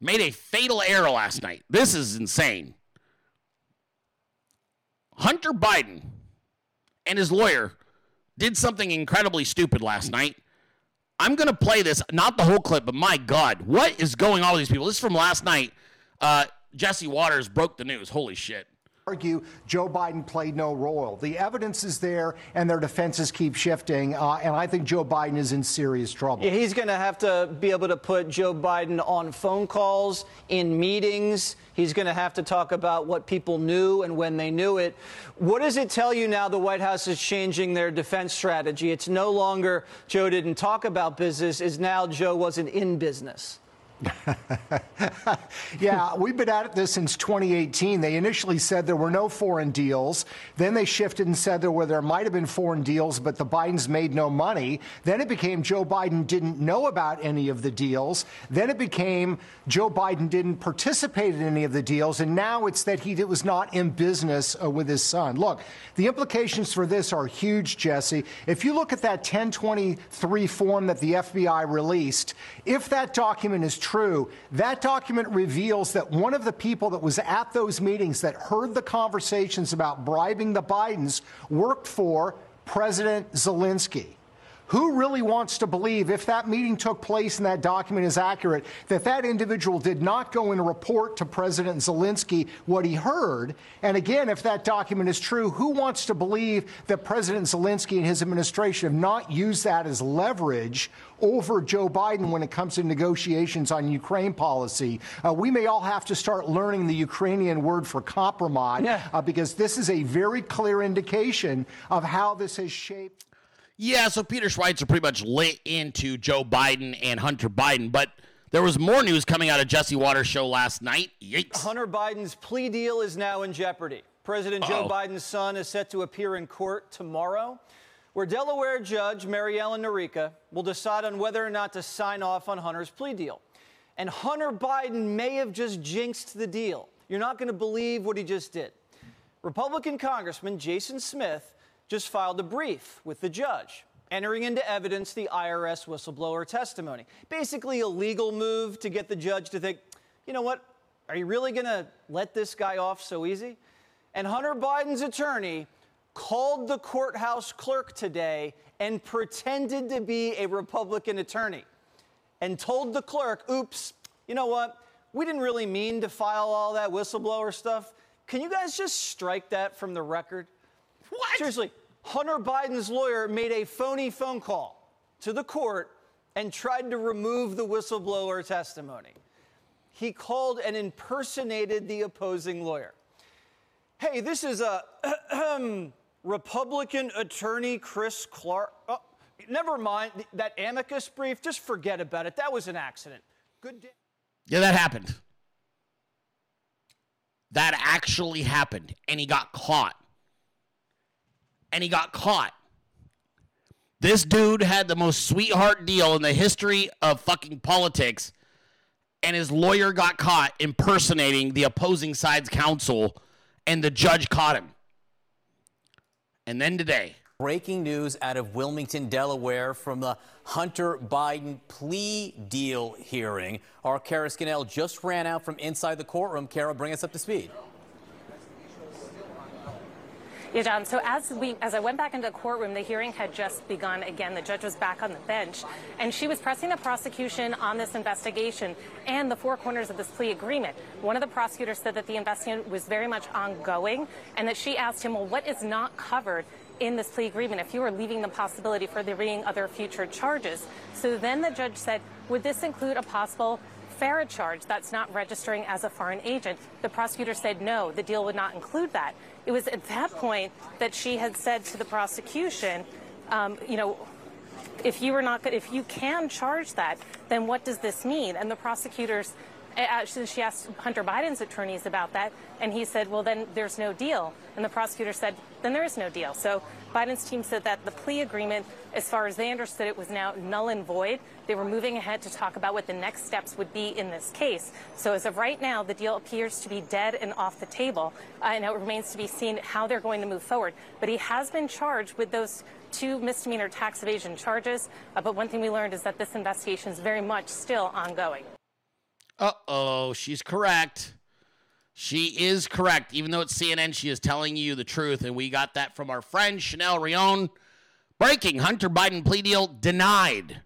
made a fatal error last night. This is insane. Hunter Biden and his lawyer did something incredibly stupid last night. I'm going to play this, not the whole clip, but my God, what is going on with these people? This is from last night. Uh, Jesse Watters broke the news. Holy shit argue Joe Biden played no role. The evidence is there, and their defenses keep shifting. Uh, and I think Joe Biden is in serious trouble. Yeah, he's going to have to be able to put Joe Biden on phone calls, in meetings. He's going to have to talk about what people knew and when they knew it. What does it tell you now the White House is changing their defense strategy? It's no longer Joe didn't talk about business, is now Joe wasn't in business. yeah, we've been at this since 2018. They initially said there were no foreign deals. Then they shifted and said there were there might have been foreign deals, but the Bidens made no money. Then it became Joe Biden didn't know about any of the deals. Then it became Joe Biden didn't participate in any of the deals, and now it's that he was not in business uh, with his son. Look, the implications for this are huge, Jesse. If you look at that 1023 form that the FBI released, if that document is true that document reveals that one of the people that was at those meetings that heard the conversations about bribing the Bidens worked for President Zelensky. Who really wants to believe, if that meeting took place and that document is accurate, that that individual did not go and report to President Zelensky what he heard? And again, if that document is true, who wants to believe that President Zelensky and his administration have not used that as leverage over Joe Biden when it comes to negotiations on Ukraine policy? Uh, we may all have to start learning the Ukrainian word for compromise yeah. uh, because this is a very clear indication of how this has shaped. Yeah, so Peter Schweizer pretty much lit into Joe Biden and Hunter Biden, but there was more news coming out of Jesse Watters' show last night. Yikes. Hunter Biden's plea deal is now in jeopardy. President Uh-oh. Joe Biden's son is set to appear in court tomorrow, where Delaware Judge Mary Ellen Noreika will decide on whether or not to sign off on Hunter's plea deal. And Hunter Biden may have just jinxed the deal. You're not going to believe what he just did. Republican Congressman Jason Smith just filed a brief with the judge, entering into evidence the IRS whistleblower testimony. Basically, a legal move to get the judge to think, you know what, are you really going to let this guy off so easy? And Hunter Biden's attorney called the courthouse clerk today and pretended to be a Republican attorney and told the clerk, oops, you know what? We didn't really mean to file all that whistleblower stuff. Can you guys just strike that from the record? What? Seriously, Hunter Biden's lawyer made a phony phone call to the court and tried to remove the whistleblower testimony. He called and impersonated the opposing lawyer. Hey, this is a Republican attorney Chris Clark. Oh, never mind that amicus brief. Just forget about it. That was an accident. Good day. Yeah, that happened. That actually happened, and he got caught and he got caught. This dude had the most sweetheart deal in the history of fucking politics, and his lawyer got caught impersonating the opposing side's counsel, and the judge caught him. And then today. Breaking news out of Wilmington, Delaware from the Hunter Biden plea deal hearing. Our Kara Scannell just ran out from inside the courtroom. Kara, bring us up to speed. Yeah, John. So as we, as I went back into the courtroom, the hearing had just begun again. The judge was back on the bench, and she was pressing the prosecution on this investigation and the four corners of this plea agreement. One of the prosecutors said that the investigation was very much ongoing, and that she asked him, "Well, what is not covered?" in this plea agreement if you were leaving the possibility for there being other future charges. So then the judge said, would this include a possible FARA charge that's not registering as a foreign agent? The prosecutor said no, the deal would not include that. It was at that point that she had said to the prosecution, um, you know, if you were not, if you can charge that, then what does this mean? And the prosecutors, actually, she asked Hunter Biden's attorneys about that, and he said, well, then there's no deal. And the prosecutor said, then there is no deal. So Biden's team said that the plea agreement, as far as they understood it, was now null and void. They were moving ahead to talk about what the next steps would be in this case. So as of right now, the deal appears to be dead and off the table, uh, and it remains to be seen how they're going to move forward. But he has been charged with those two misdemeanor tax evasion charges. Uh, but one thing we learned is that this investigation is very much still ongoing. Uh oh, she's correct. She is correct. Even though it's CNN, she is telling you the truth. And we got that from our friend Chanel Rion. Breaking Hunter Biden plea deal denied.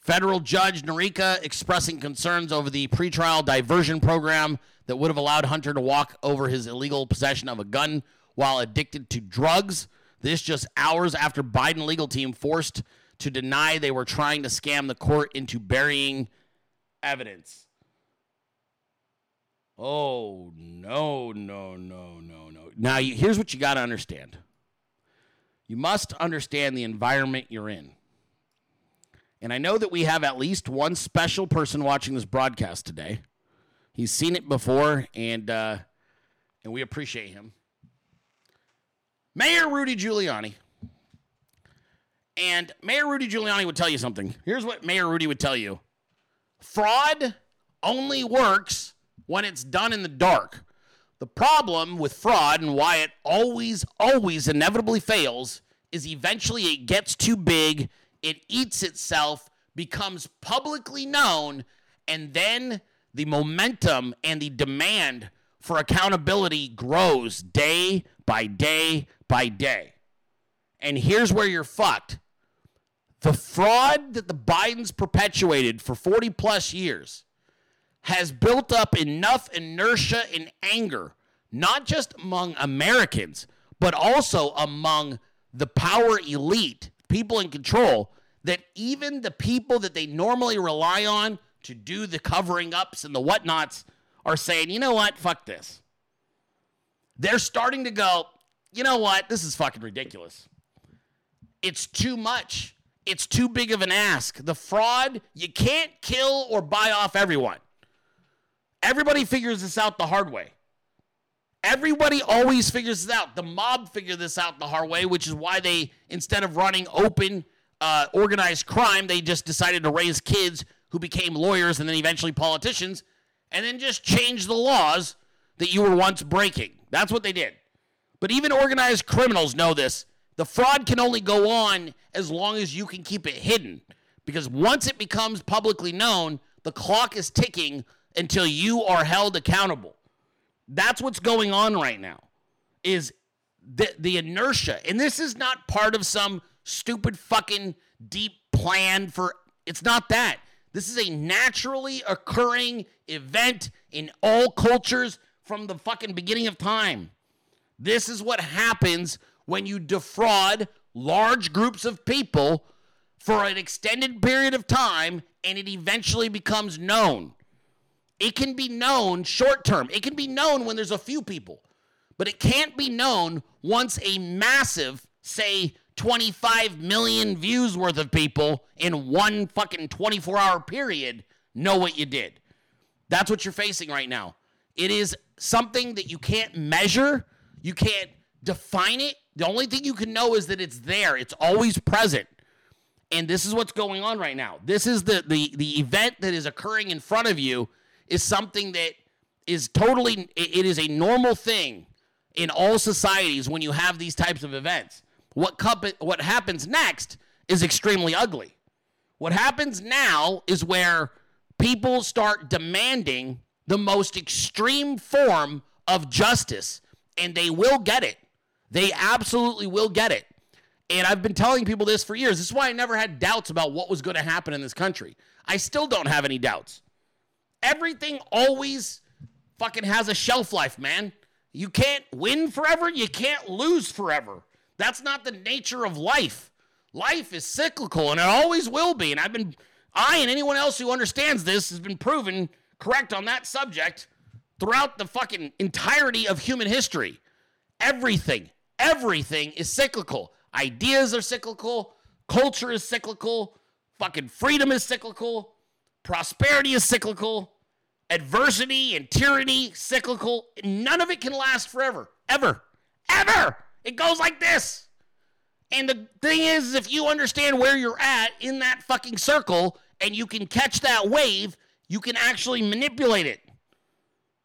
Federal Judge Noreika expressing concerns over the pretrial diversion program that would have allowed Hunter to walk over his illegal possession of a gun while addicted to drugs. This just hours after Biden legal team forced to deny they were trying to scam the court into burying evidence. Oh, no, no, no, no, no. Now, you, here's what you got to understand you must understand the environment you're in. And I know that we have at least one special person watching this broadcast today. He's seen it before, and, uh, and we appreciate him. Mayor Rudy Giuliani. And Mayor Rudy Giuliani would tell you something. Here's what Mayor Rudy would tell you fraud only works when it's done in the dark. The problem with fraud and why it always, always inevitably fails is eventually it gets too big, it eats itself, becomes publicly known, and then the momentum and the demand for accountability grows day by day by day. And here's where you're fucked. The fraud that the Bidens perpetuated for 40 plus years has built up enough inertia and anger, not just among Americans, but also among the power elite, people in control, that even the people that they normally rely on to do the covering ups and the whatnots are saying, you know what, fuck this. They're starting to go, you know what, this is fucking ridiculous. It's too much. It's too big of an ask. The fraud, you can't kill or buy off everyone. Everybody figures this out the hard way. Everybody always figures this out. The mob figured this out the hard way, which is why they, instead of running open, uh, organized crime, they just decided to raise kids who became lawyers and then eventually politicians, and then just change the laws that you were once breaking. That's what they did. But even organized criminals know this. The fraud can only go on as long as you can keep it hidden. Because once it becomes publicly known, the clock is ticking until you are held accountable. That's what's going on right now. Is the the inertia. And this is not part of some stupid fucking deep plan for it's not that. This is a naturally occurring event in all cultures from the fucking beginning of time. This is what happens when you defraud large groups of people for an extended period of time and it eventually becomes known. It can be known short term, it can be known when there's a few people, but it can't be known once a massive, say, 25 million views worth of people in one fucking 24 hour period know what you did. That's what you're facing right now. It is something that you can't measure, you can't define it. The only thing you can know is that it's there, it's always present. And this is what's going on right now. This is the the the event that is occurring in front of you is something that is totally it is a normal thing in all societies when you have these types of events. What cup, what happens next is extremely ugly. What happens now is where people start demanding the most extreme form of justice and they will get it. They absolutely will get it. And I've been telling people this for years. This is why I never had doubts about what was going to happen in this country. I still don't have any doubts. Everything always fucking has a shelf life, man. You can't win forever, you can't lose forever. That's not the nature of life. Life is cyclical and it always will be. And I've been, I and anyone else who understands this has been proven correct on that subject throughout the fucking entirety of human history. Everything, everything is cyclical. Ideas are cyclical, culture is cyclical, fucking freedom is cyclical, prosperity is cyclical, adversity and tyranny cyclical. None of it can last forever, ever, ever. It goes like this. And the thing is, if you understand where you're at in that fucking circle and you can catch that wave, you can actually manipulate it.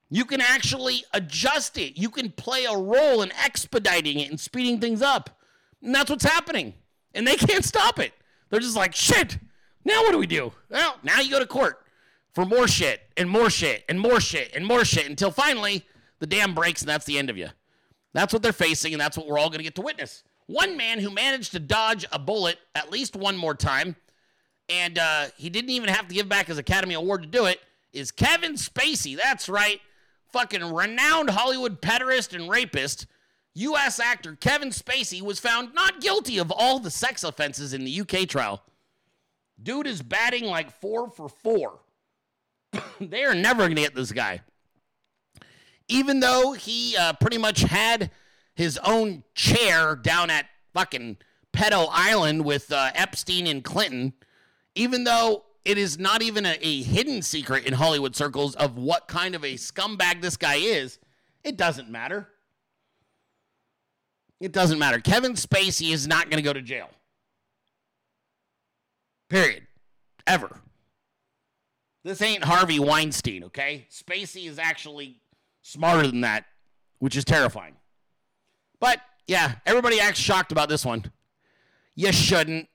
You can actually adjust it. You can play a role in expediting it and speeding things up. And that's what's happening. And they can't stop it. They're just like, shit, now what do we do? Well, now you go to court for more shit and more shit and more shit and more shit until finally the dam breaks and that's the end of you. That's what they're facing, and that's what we're all going to get to witness. One man who managed to dodge a bullet at least one more time, and uh, he didn't even have to give back his Academy Award to do it, is Kevin Spacey. That's right. Fucking renowned Hollywood pederast and rapist. U.S. actor Kevin Spacey was found not guilty of all the sex offenses in the UK trial. Dude is batting like four for four. they are never going to get this guy. Even though he uh, pretty much had his own chair down at fucking Pedo Island with uh, Epstein and Clinton, even though it is not even a, a hidden secret in Hollywood circles of what kind of a scumbag this guy is, it doesn't matter. It doesn't matter. Kevin Spacey is not going to go to jail. Period. Ever. This ain't Harvey Weinstein, okay? Spacey is actually smarter than that, which is terrifying. But yeah, everybody acts shocked about this one. You shouldn't.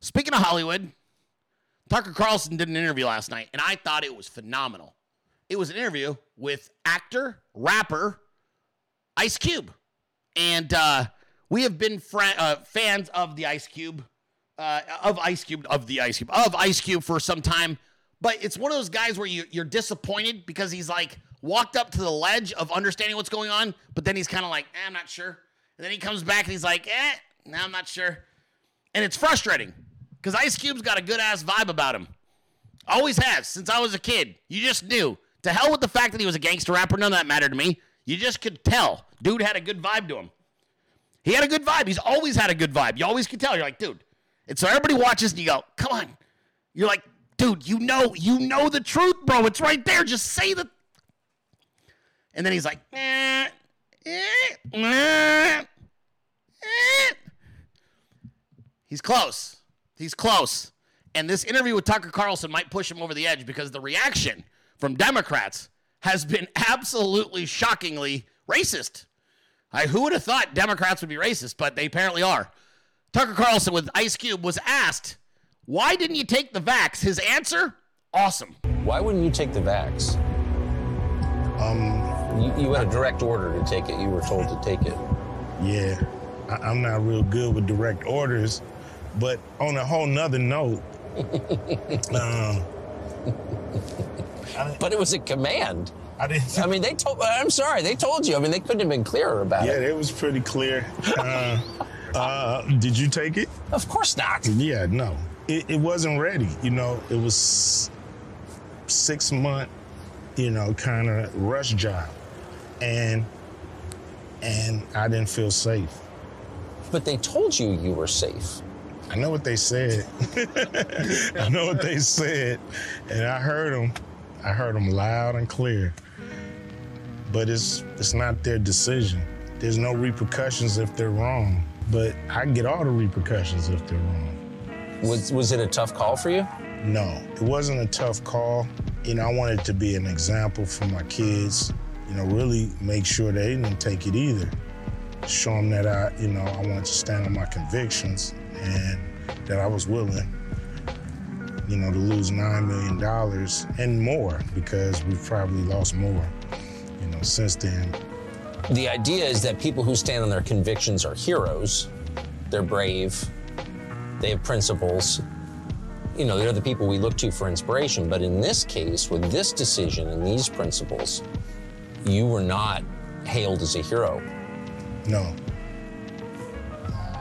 Speaking of Hollywood, Tucker Carlson did an interview last night, and I thought it was phenomenal. It was an interview with actor, rapper Ice Cube. And uh, we have been fr- uh, fans of the Ice Cube, uh, of Ice Cube, of the Ice Cube, of Ice Cube for some time. But it's one of those guys where you, you're disappointed because he's like, walked up to the ledge of understanding what's going on, but then he's kind of like, eh, I'm not sure. And then he comes back and he's like, eh, no, I'm not sure. And it's frustrating because Ice Cube's got a good ass vibe about him. Always has since I was a kid. You just knew. To hell with the fact that he was a gangster rapper, none of that mattered to me. You just could tell. Dude had a good vibe to him. He had a good vibe. He's always had a good vibe. You always could tell. You're like, dude. And so everybody watches and you go, come on. You're like, dude, you know, you know the truth, bro. It's right there. Just say the and then he's like, eh, eh, eh, eh. he's close. He's close. And this interview with Tucker Carlson might push him over the edge because the reaction from Democrats has been absolutely shockingly racist. I, who would have thought Democrats would be racist, but they apparently are. Tucker Carlson with Ice Cube was asked, Why didn't you take the vax? His answer, awesome. Why wouldn't you take the vax? Um, you, you, had a direct order to take it. You were told to take it. Yeah, I, am not real good with direct orders, but on a whole nother note, um, but it was a command. I didn't. I mean, they told. I'm sorry, they told you. I mean, they couldn't have been clearer about yeah, it. Yeah, it was pretty clear. Uh, uh, did you take it? Of course not. Yeah, no, it, it wasn't ready. You know, it was six month, you know, kind of rush job and and I didn't feel safe. But they told you you were safe. I know what they said. I know what they said, and I heard them. I heard them loud and clear. But it's it's not their decision. There's no repercussions if they're wrong. But I get all the repercussions if they're wrong. Was was it a tough call for you? No, it wasn't a tough call. You know, I wanted to be an example for my kids you know, really make sure they didn't take it either. Show them that I, you know, I wanted to stand on my convictions and that I was willing, you know, to lose $9 million and more because we've probably lost more, you know, since then. The idea is that people who stand on their convictions are heroes. They're brave. They have principles. You know, they're the people we look to for inspiration. But in this case, with this decision and these principles, you were not hailed as a hero. No.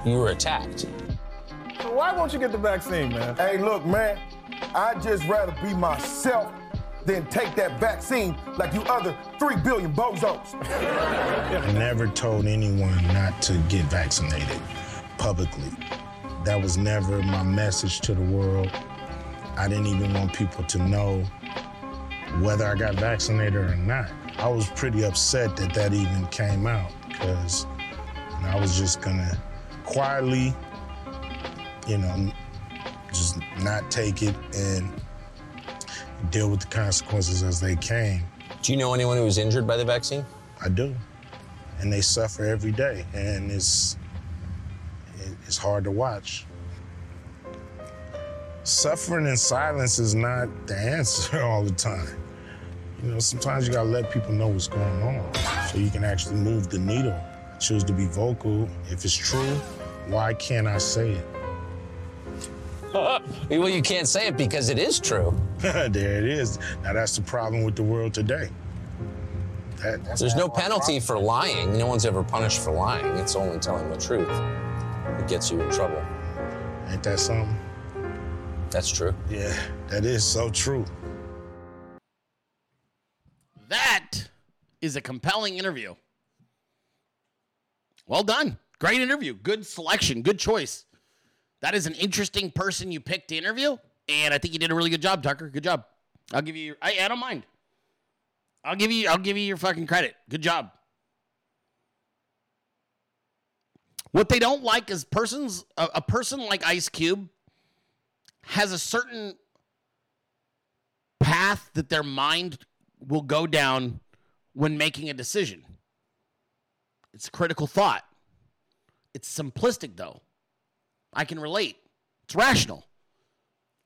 You were attacked. So why won't you get the vaccine, man? Hey, look, man, I'd just rather be myself than take that vaccine like you other three billion bozos. I never told anyone not to get vaccinated publicly. That was never my message to the world. I didn't even want people to know whether I got vaccinated or not. I was pretty upset that that even came out because you know, I was just gonna quietly, you know, just not take it and deal with the consequences as they came. Do you know anyone who was injured by the vaccine? I do. And they suffer every day, and it's it's hard to watch. Suffering in silence is not the answer all the time. You know, sometimes you gotta let people know what's going on so you can actually move the needle. Choose to be vocal. If it's true, why can't I say it? well, you can't say it because it is true. there it is. Now that's the problem with the world today. That, There's no penalty for lying. No one's ever punished for lying. It's only telling the truth gets you in trouble. Ain't that something? That's true. Yeah, that is so true. That is a compelling interview. Well done. Great interview. Good selection. Good choice. That is an interesting person you picked to interview, and I think you did a really good job, Tucker. Good job. I'll give you. I, I don't mind. I'll give you. I'll give you your fucking credit. Good job. What they don't like is persons. A, a person like Ice Cube has a certain path that their mind will go down when making a decision. It's critical thought. It's simplistic, though. I can relate. It's rational.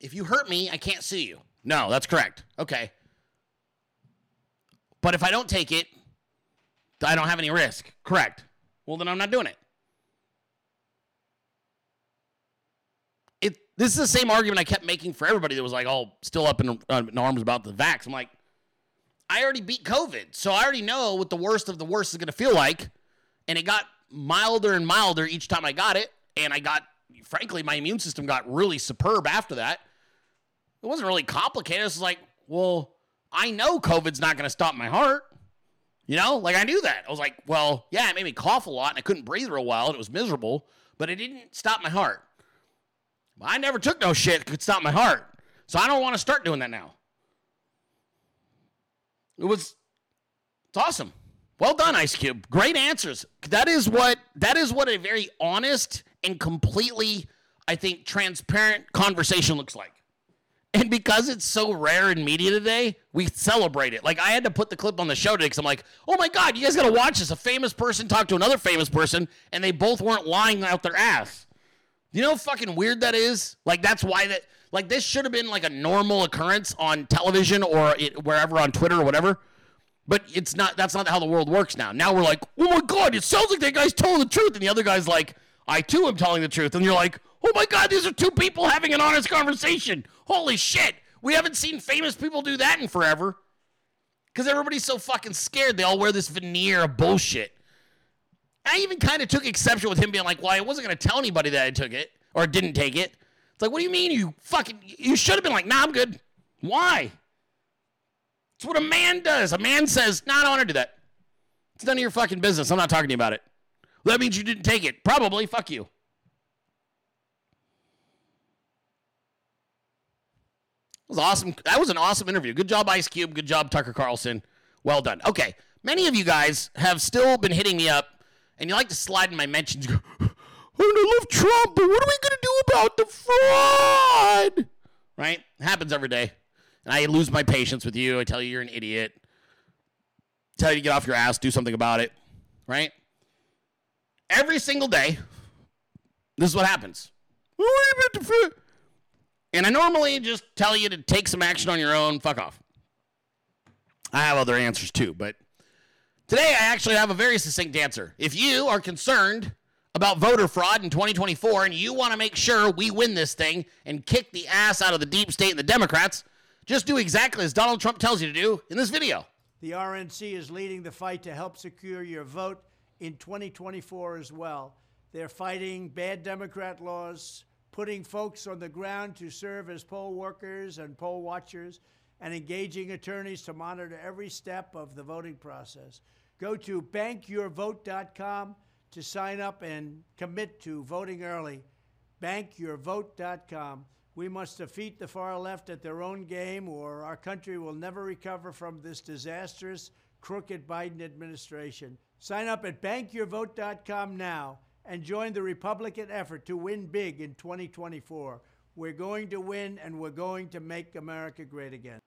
If you hurt me, I can't sue you. No, that's correct. Okay. But if I don't take it, I don't have any risk. Correct. Well, then I'm not doing it. It this is the same argument I kept making for everybody that was like, "Oh, still up in, uh, in arms about the vax." I'm like, I already beat COVID, so I already know what the worst of the worst is going to feel like, and it got milder and milder each time I got it, and I got frankly, my immune system got really superb after that. It wasn't really complicated. It was like, well, I know COVID's not going to stop my heart. You know, like I knew that. I was like, well, yeah, it made me cough a lot and I couldn't breathe real well and it was miserable, but it didn't stop my heart. I never took no shit could stop my heart. So I don't want to start doing that now. It was it's awesome. Well done, Ice Cube. Great answers. That is what that is what a very honest and completely, I think, transparent conversation looks like. And because it's so rare in media today, we celebrate it. Like I had to put the clip on the show today because I'm like, oh my God, you guys gotta watch this. A famous person talked to another famous person and they both weren't lying out their ass. You know how fucking weird that is? Like that's why that like this should have been like a normal occurrence on television or it, wherever on Twitter or whatever. But it's not that's not how the world works now. Now we're like, oh my God, it sounds like that guy's telling the truth. And the other guy's like, I too am telling the truth. And you're like, oh my God, these are two people having an honest conversation. Holy shit. We haven't seen famous people do that in forever. Because everybody's so fucking scared. They all wear this veneer of bullshit. I even kind of took exception with him being like, well, I wasn't going to tell anybody that I took it or didn't take it. It's like, what do you mean you fucking, you should have been like, nah, I'm good. Why? It's what a man does. A man says, nah, I don't want to do that. It's none of your fucking business. I'm not talking to you about it. That means you didn't take it. Probably. Fuck you. That was awesome. That was an awesome interview. Good job, Ice Cube. Good job, Tucker Carlson. Well done. Okay. Many of you guys have still been hitting me up, and you like to slide in my mentions. Go, I don't love Trump, but what are we to do about the fraud? Right? It happens every day. And I lose my patience with you. I tell you you're an idiot. Tell you to get off your ass, do something about it. Right? every single day, this is what happens. And I normally just tell you to take some action on your own. Fuck off. I have other answers too, but today I actually have a very succinct answer. If you are concerned about voter fraud in 2024 and you want to make sure we win this thing and kick the ass out of the deep state and the Democrats, just do exactly as Donald Trump tells you to do in this video. The RNC is leading the fight to help secure your vote in 2024 as well. They're fighting bad Democrat laws, putting folks on the ground to serve as poll workers and poll watchers, and engaging attorneys to monitor every step of the voting process. Go to bankyourvote.com to sign up and commit to voting early. Bankyourvote.com. We must defeat the far left at their own game, or our country will never recover from this disastrous, crooked Biden administration. Sign up at bankyourvote.com now and join the Republican effort to win big in 2024. We're going to win and we're going to make America great again.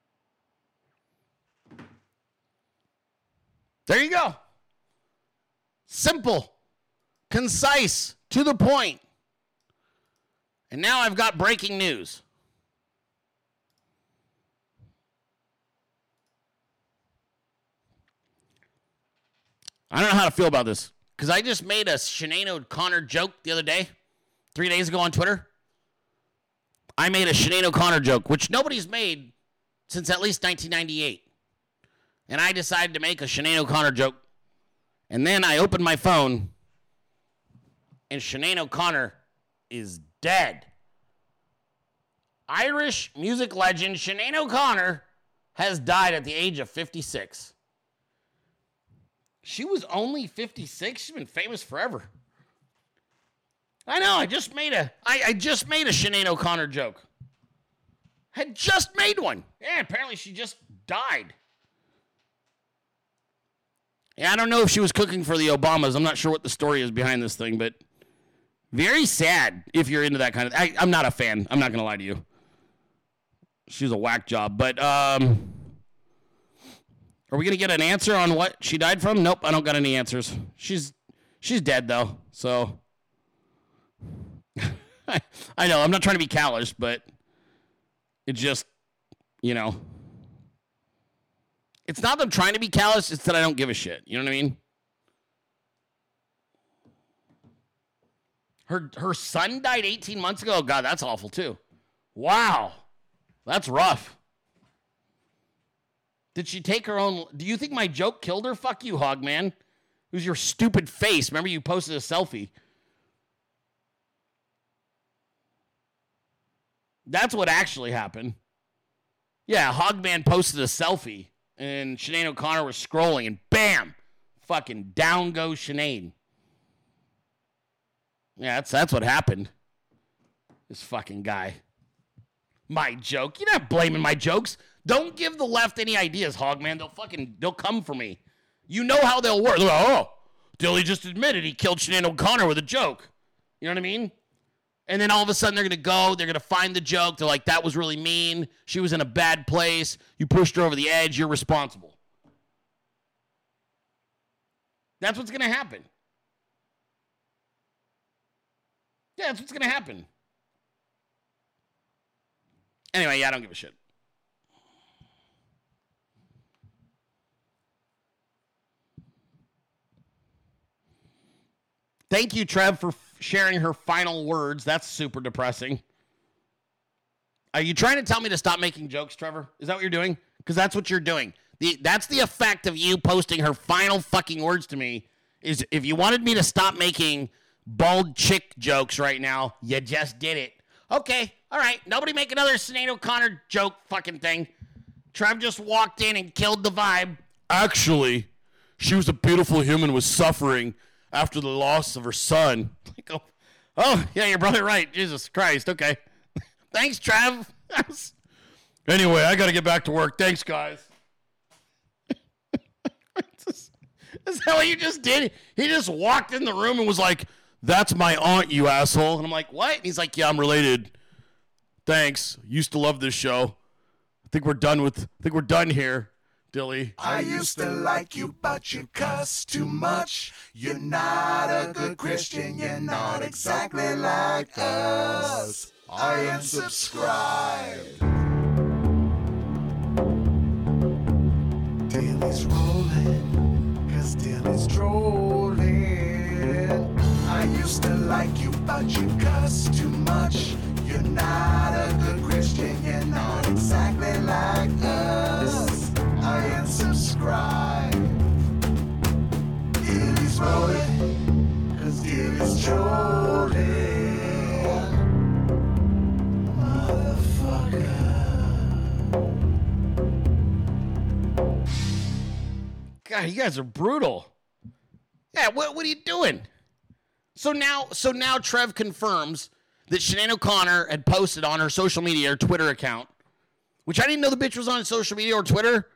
There you go. Simple, concise, to the point. And now I've got breaking news. I don't know how to feel about this because I just made a Sinead O'Connor joke the other day, three days ago on Twitter. I made a Sinead O'Connor joke, which nobody's made since at least 1998. And I decided to make a Sinead O'Connor joke. And then I opened my phone, and Sinead O'Connor is dead. Irish music legend Sinead O'Connor has died at the age of 56. She was only 56. She's been famous forever. I know. I just made a. I, I just made a Sinead O'Connor joke. Had just made one. Yeah, apparently she just died. I don't know if she was cooking for the Obamas. I'm not sure what the story is behind this thing, but very sad if you're into that kind of. I, I'm not a fan. I'm not gonna lie to you. She's a whack job, but um. Are we gonna get an answer on what she died from? Nope, I don't got any answers. She's she's dead though, so I know I'm not trying to be callous, but it just you know it's not that I'm trying to be callous, it's that I don't give a shit. You know what I mean? Her her son died 18 months ago. God, that's awful too. Wow. That's rough. Did she take her own? Do you think my joke killed her? Fuck you, Hogman. Was your stupid face. Remember you posted a selfie. That's what actually happened. Yeah, Hogman posted a selfie and Sinead O'Connor was scrolling and bam, fucking down goes Sinead. Yeah, that's that's what happened. This fucking guy. My joke. You're not blaming my jokes. Don't give the left any ideas, Hogman. They'll fucking they'll come for me. You know how they'll work. They're like, oh, Dilley just admitted he killed Sinead O'Connor with a joke. You know what I mean? And then all of a sudden they're gonna go, they're gonna find the joke. They're like, that was really mean. She was in a bad place. You pushed her over the edge. You're responsible. That's what's gonna happen. Yeah, that's what's gonna happen. Anyway, yeah, I don't give a shit. Thank you, Trev, for sharing her final words. That's super depressing. Are you trying to tell me to stop making jokes, Trevor? Is that what you're doing? Because that's what you're doing. The, that's the effect of you posting her final fucking words to me. Is if you wanted me to stop making bald chick jokes right now, you just did it. Okay, all right. Nobody make another Sinead O'Connor joke fucking thing. Trev just walked in and killed the vibe. Actually, she was a beautiful human with suffering after the loss of her son. Like, oh, oh yeah, you're probably right. Jesus Christ. Okay. Thanks, Trav. anyway, I got to get back to work. Thanks, guys. Is that what you just did? He just walked in the room and was like, That's my aunt, you asshole. And I'm like, What? And he's like, Yeah, I'm related. Thanks. Used to love this show. I think we're done with I think we're done here. Dilley. I used to like you, but you cuss too much. You're not a good Christian, you're not exactly like us. I am subscribed. Dilley's rolling, cause Dilley's trolling. I used to like you, but you cuss too much. You're not a good Christian, you're not exactly like us. I am subscribed. Dilley's rolling, cause Dilley's trolling. God, you guys are brutal. Yeah, what, what are you doing? So now, so now Trev confirms that Sinead O'Connor had posted on her social media or Twitter account, which I didn't know the bitch was on social media or Twitter,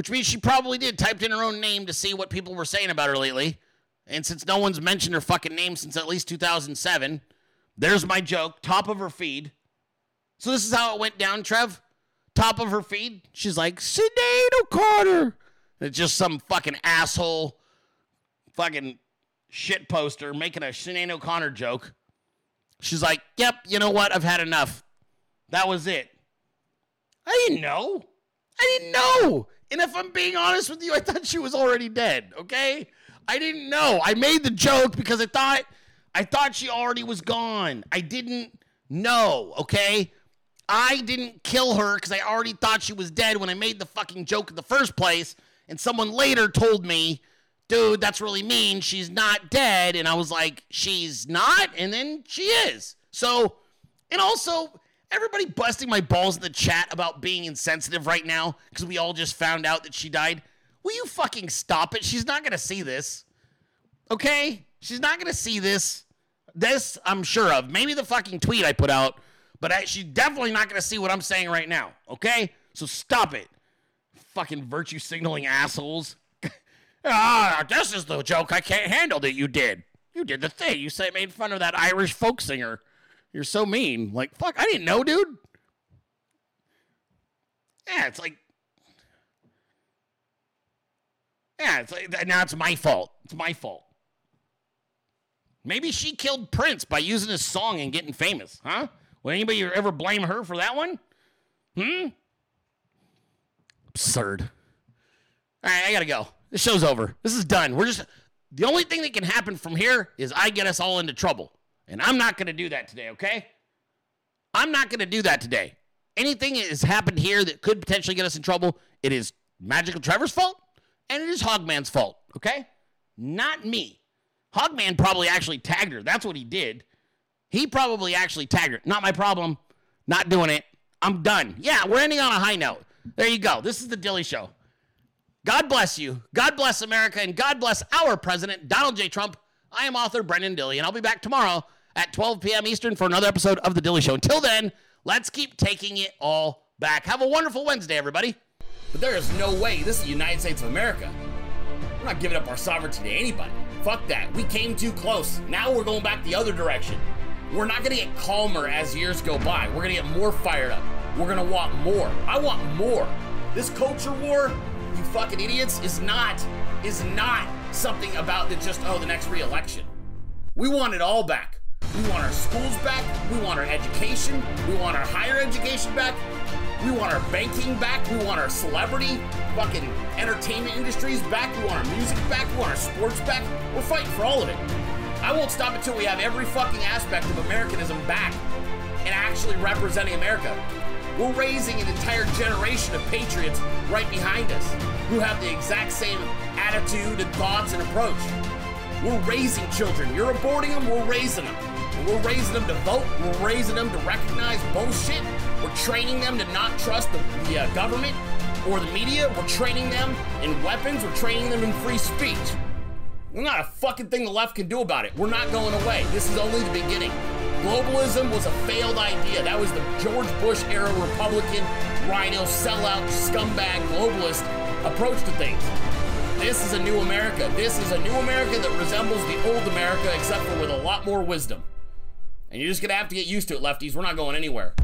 which means she probably did typed in her own name to see what people were saying about her lately, And since no one's mentioned her fucking name since at least 2007, there's my joke, top of her feed. So this is how it went down, Trev. Top of her feed, she's like, Sinead O'Connor. It's just some fucking asshole, fucking shit poster making a Sinead O'Connor joke. She's like, yep, you know what? I've had enough. That was it. I didn't know. I didn't know. And if I'm being honest with you, I thought she was already dead, okay? I didn't know. I made the joke because I thought I thought she already was gone. I didn't know, okay? I didn't kill her because I already thought she was dead when I made the fucking joke in the first place. And someone later told me, dude, that's really mean. She's not dead. And I was like, she's not? And then she is. So, and also, everybody busting my balls in the chat about being insensitive right now because we all just found out that she died. Will you fucking stop it? She's not to see this. Okay? She's not to see this. This, I'm sure of. Maybe the fucking tweet I put out, but I, she's definitely not to see what I'm saying right now. Okay? So stop it. Fucking virtue signaling assholes. ah, this is the joke I can't handle that you did. You did the thing. You say made fun of that Irish folk singer. You're so mean. Like, fuck, I didn't know, dude. Yeah, it's like Yeah, it's like, now it's my fault. It's my fault. Maybe she killed Prince by using his song and getting famous, huh? Will anybody ever blame her for that one? Hmm? Absurd. All right, I gotta go. This show's over. This is done. We're just the only thing that can happen from here is I get us all into trouble. And I'm not gonna do that today, okay? I'm not gonna do that today. Anything that has happened here that could potentially get us in trouble, it is Magical Trevor's fault and it is Hogman's fault, okay? Not me. Hogman probably actually tagged her. That's what he did. He probably actually tagged her. Not my problem. Not doing it. I'm done. Yeah, we're ending on a high note. There you go. This is the Dilley Show. God bless you. God bless America. And God bless our president, Donald J. Trump. I am author Brenden Dilley, and I'll be back tomorrow at 12 p.m. Eastern for another episode of The Dilley Show. Until then, let's keep taking it all back. Have a wonderful Wednesday, everybody. But there is no way this is the United States of America. We're not giving up our sovereignty to anybody. Fuck that. We came too close. Now we're going back the other direction. We're not gonna get calmer as years go by. We're gonna get more fired up. We're gonna want more. I want more. This culture war, you fucking idiots, is not is not something about the just oh the next re-election. We want it all back. We want our schools back. We want our education. We want our higher education back. We want our banking back. We want our celebrity fucking entertainment industries back. We want our music back. We want our sports back. We're fighting for all of it. I won't stop until we have every fucking aspect of Americanism back and actually representing America. We're raising an entire generation of patriots right behind us who have the exact same attitude and thoughts and approach. We're raising children. You're aborting them, we're raising them. We're raising them to vote. We're raising them to recognize bullshit. We're training them to not trust the, the uh, government or the media. We're training them in weapons. We're training them in free speech. There's not a fucking thing the left can do about it. We're not going away. This is only the beginning. Globalism was a failed idea. That was the George Bush era Republican, RINO, sellout, scumbag, globalist approach to things. This is a new America. This is a new America that resembles the old America, except for with a lot more wisdom. And you're just gonna have to get used to it, lefties. We're not going anywhere.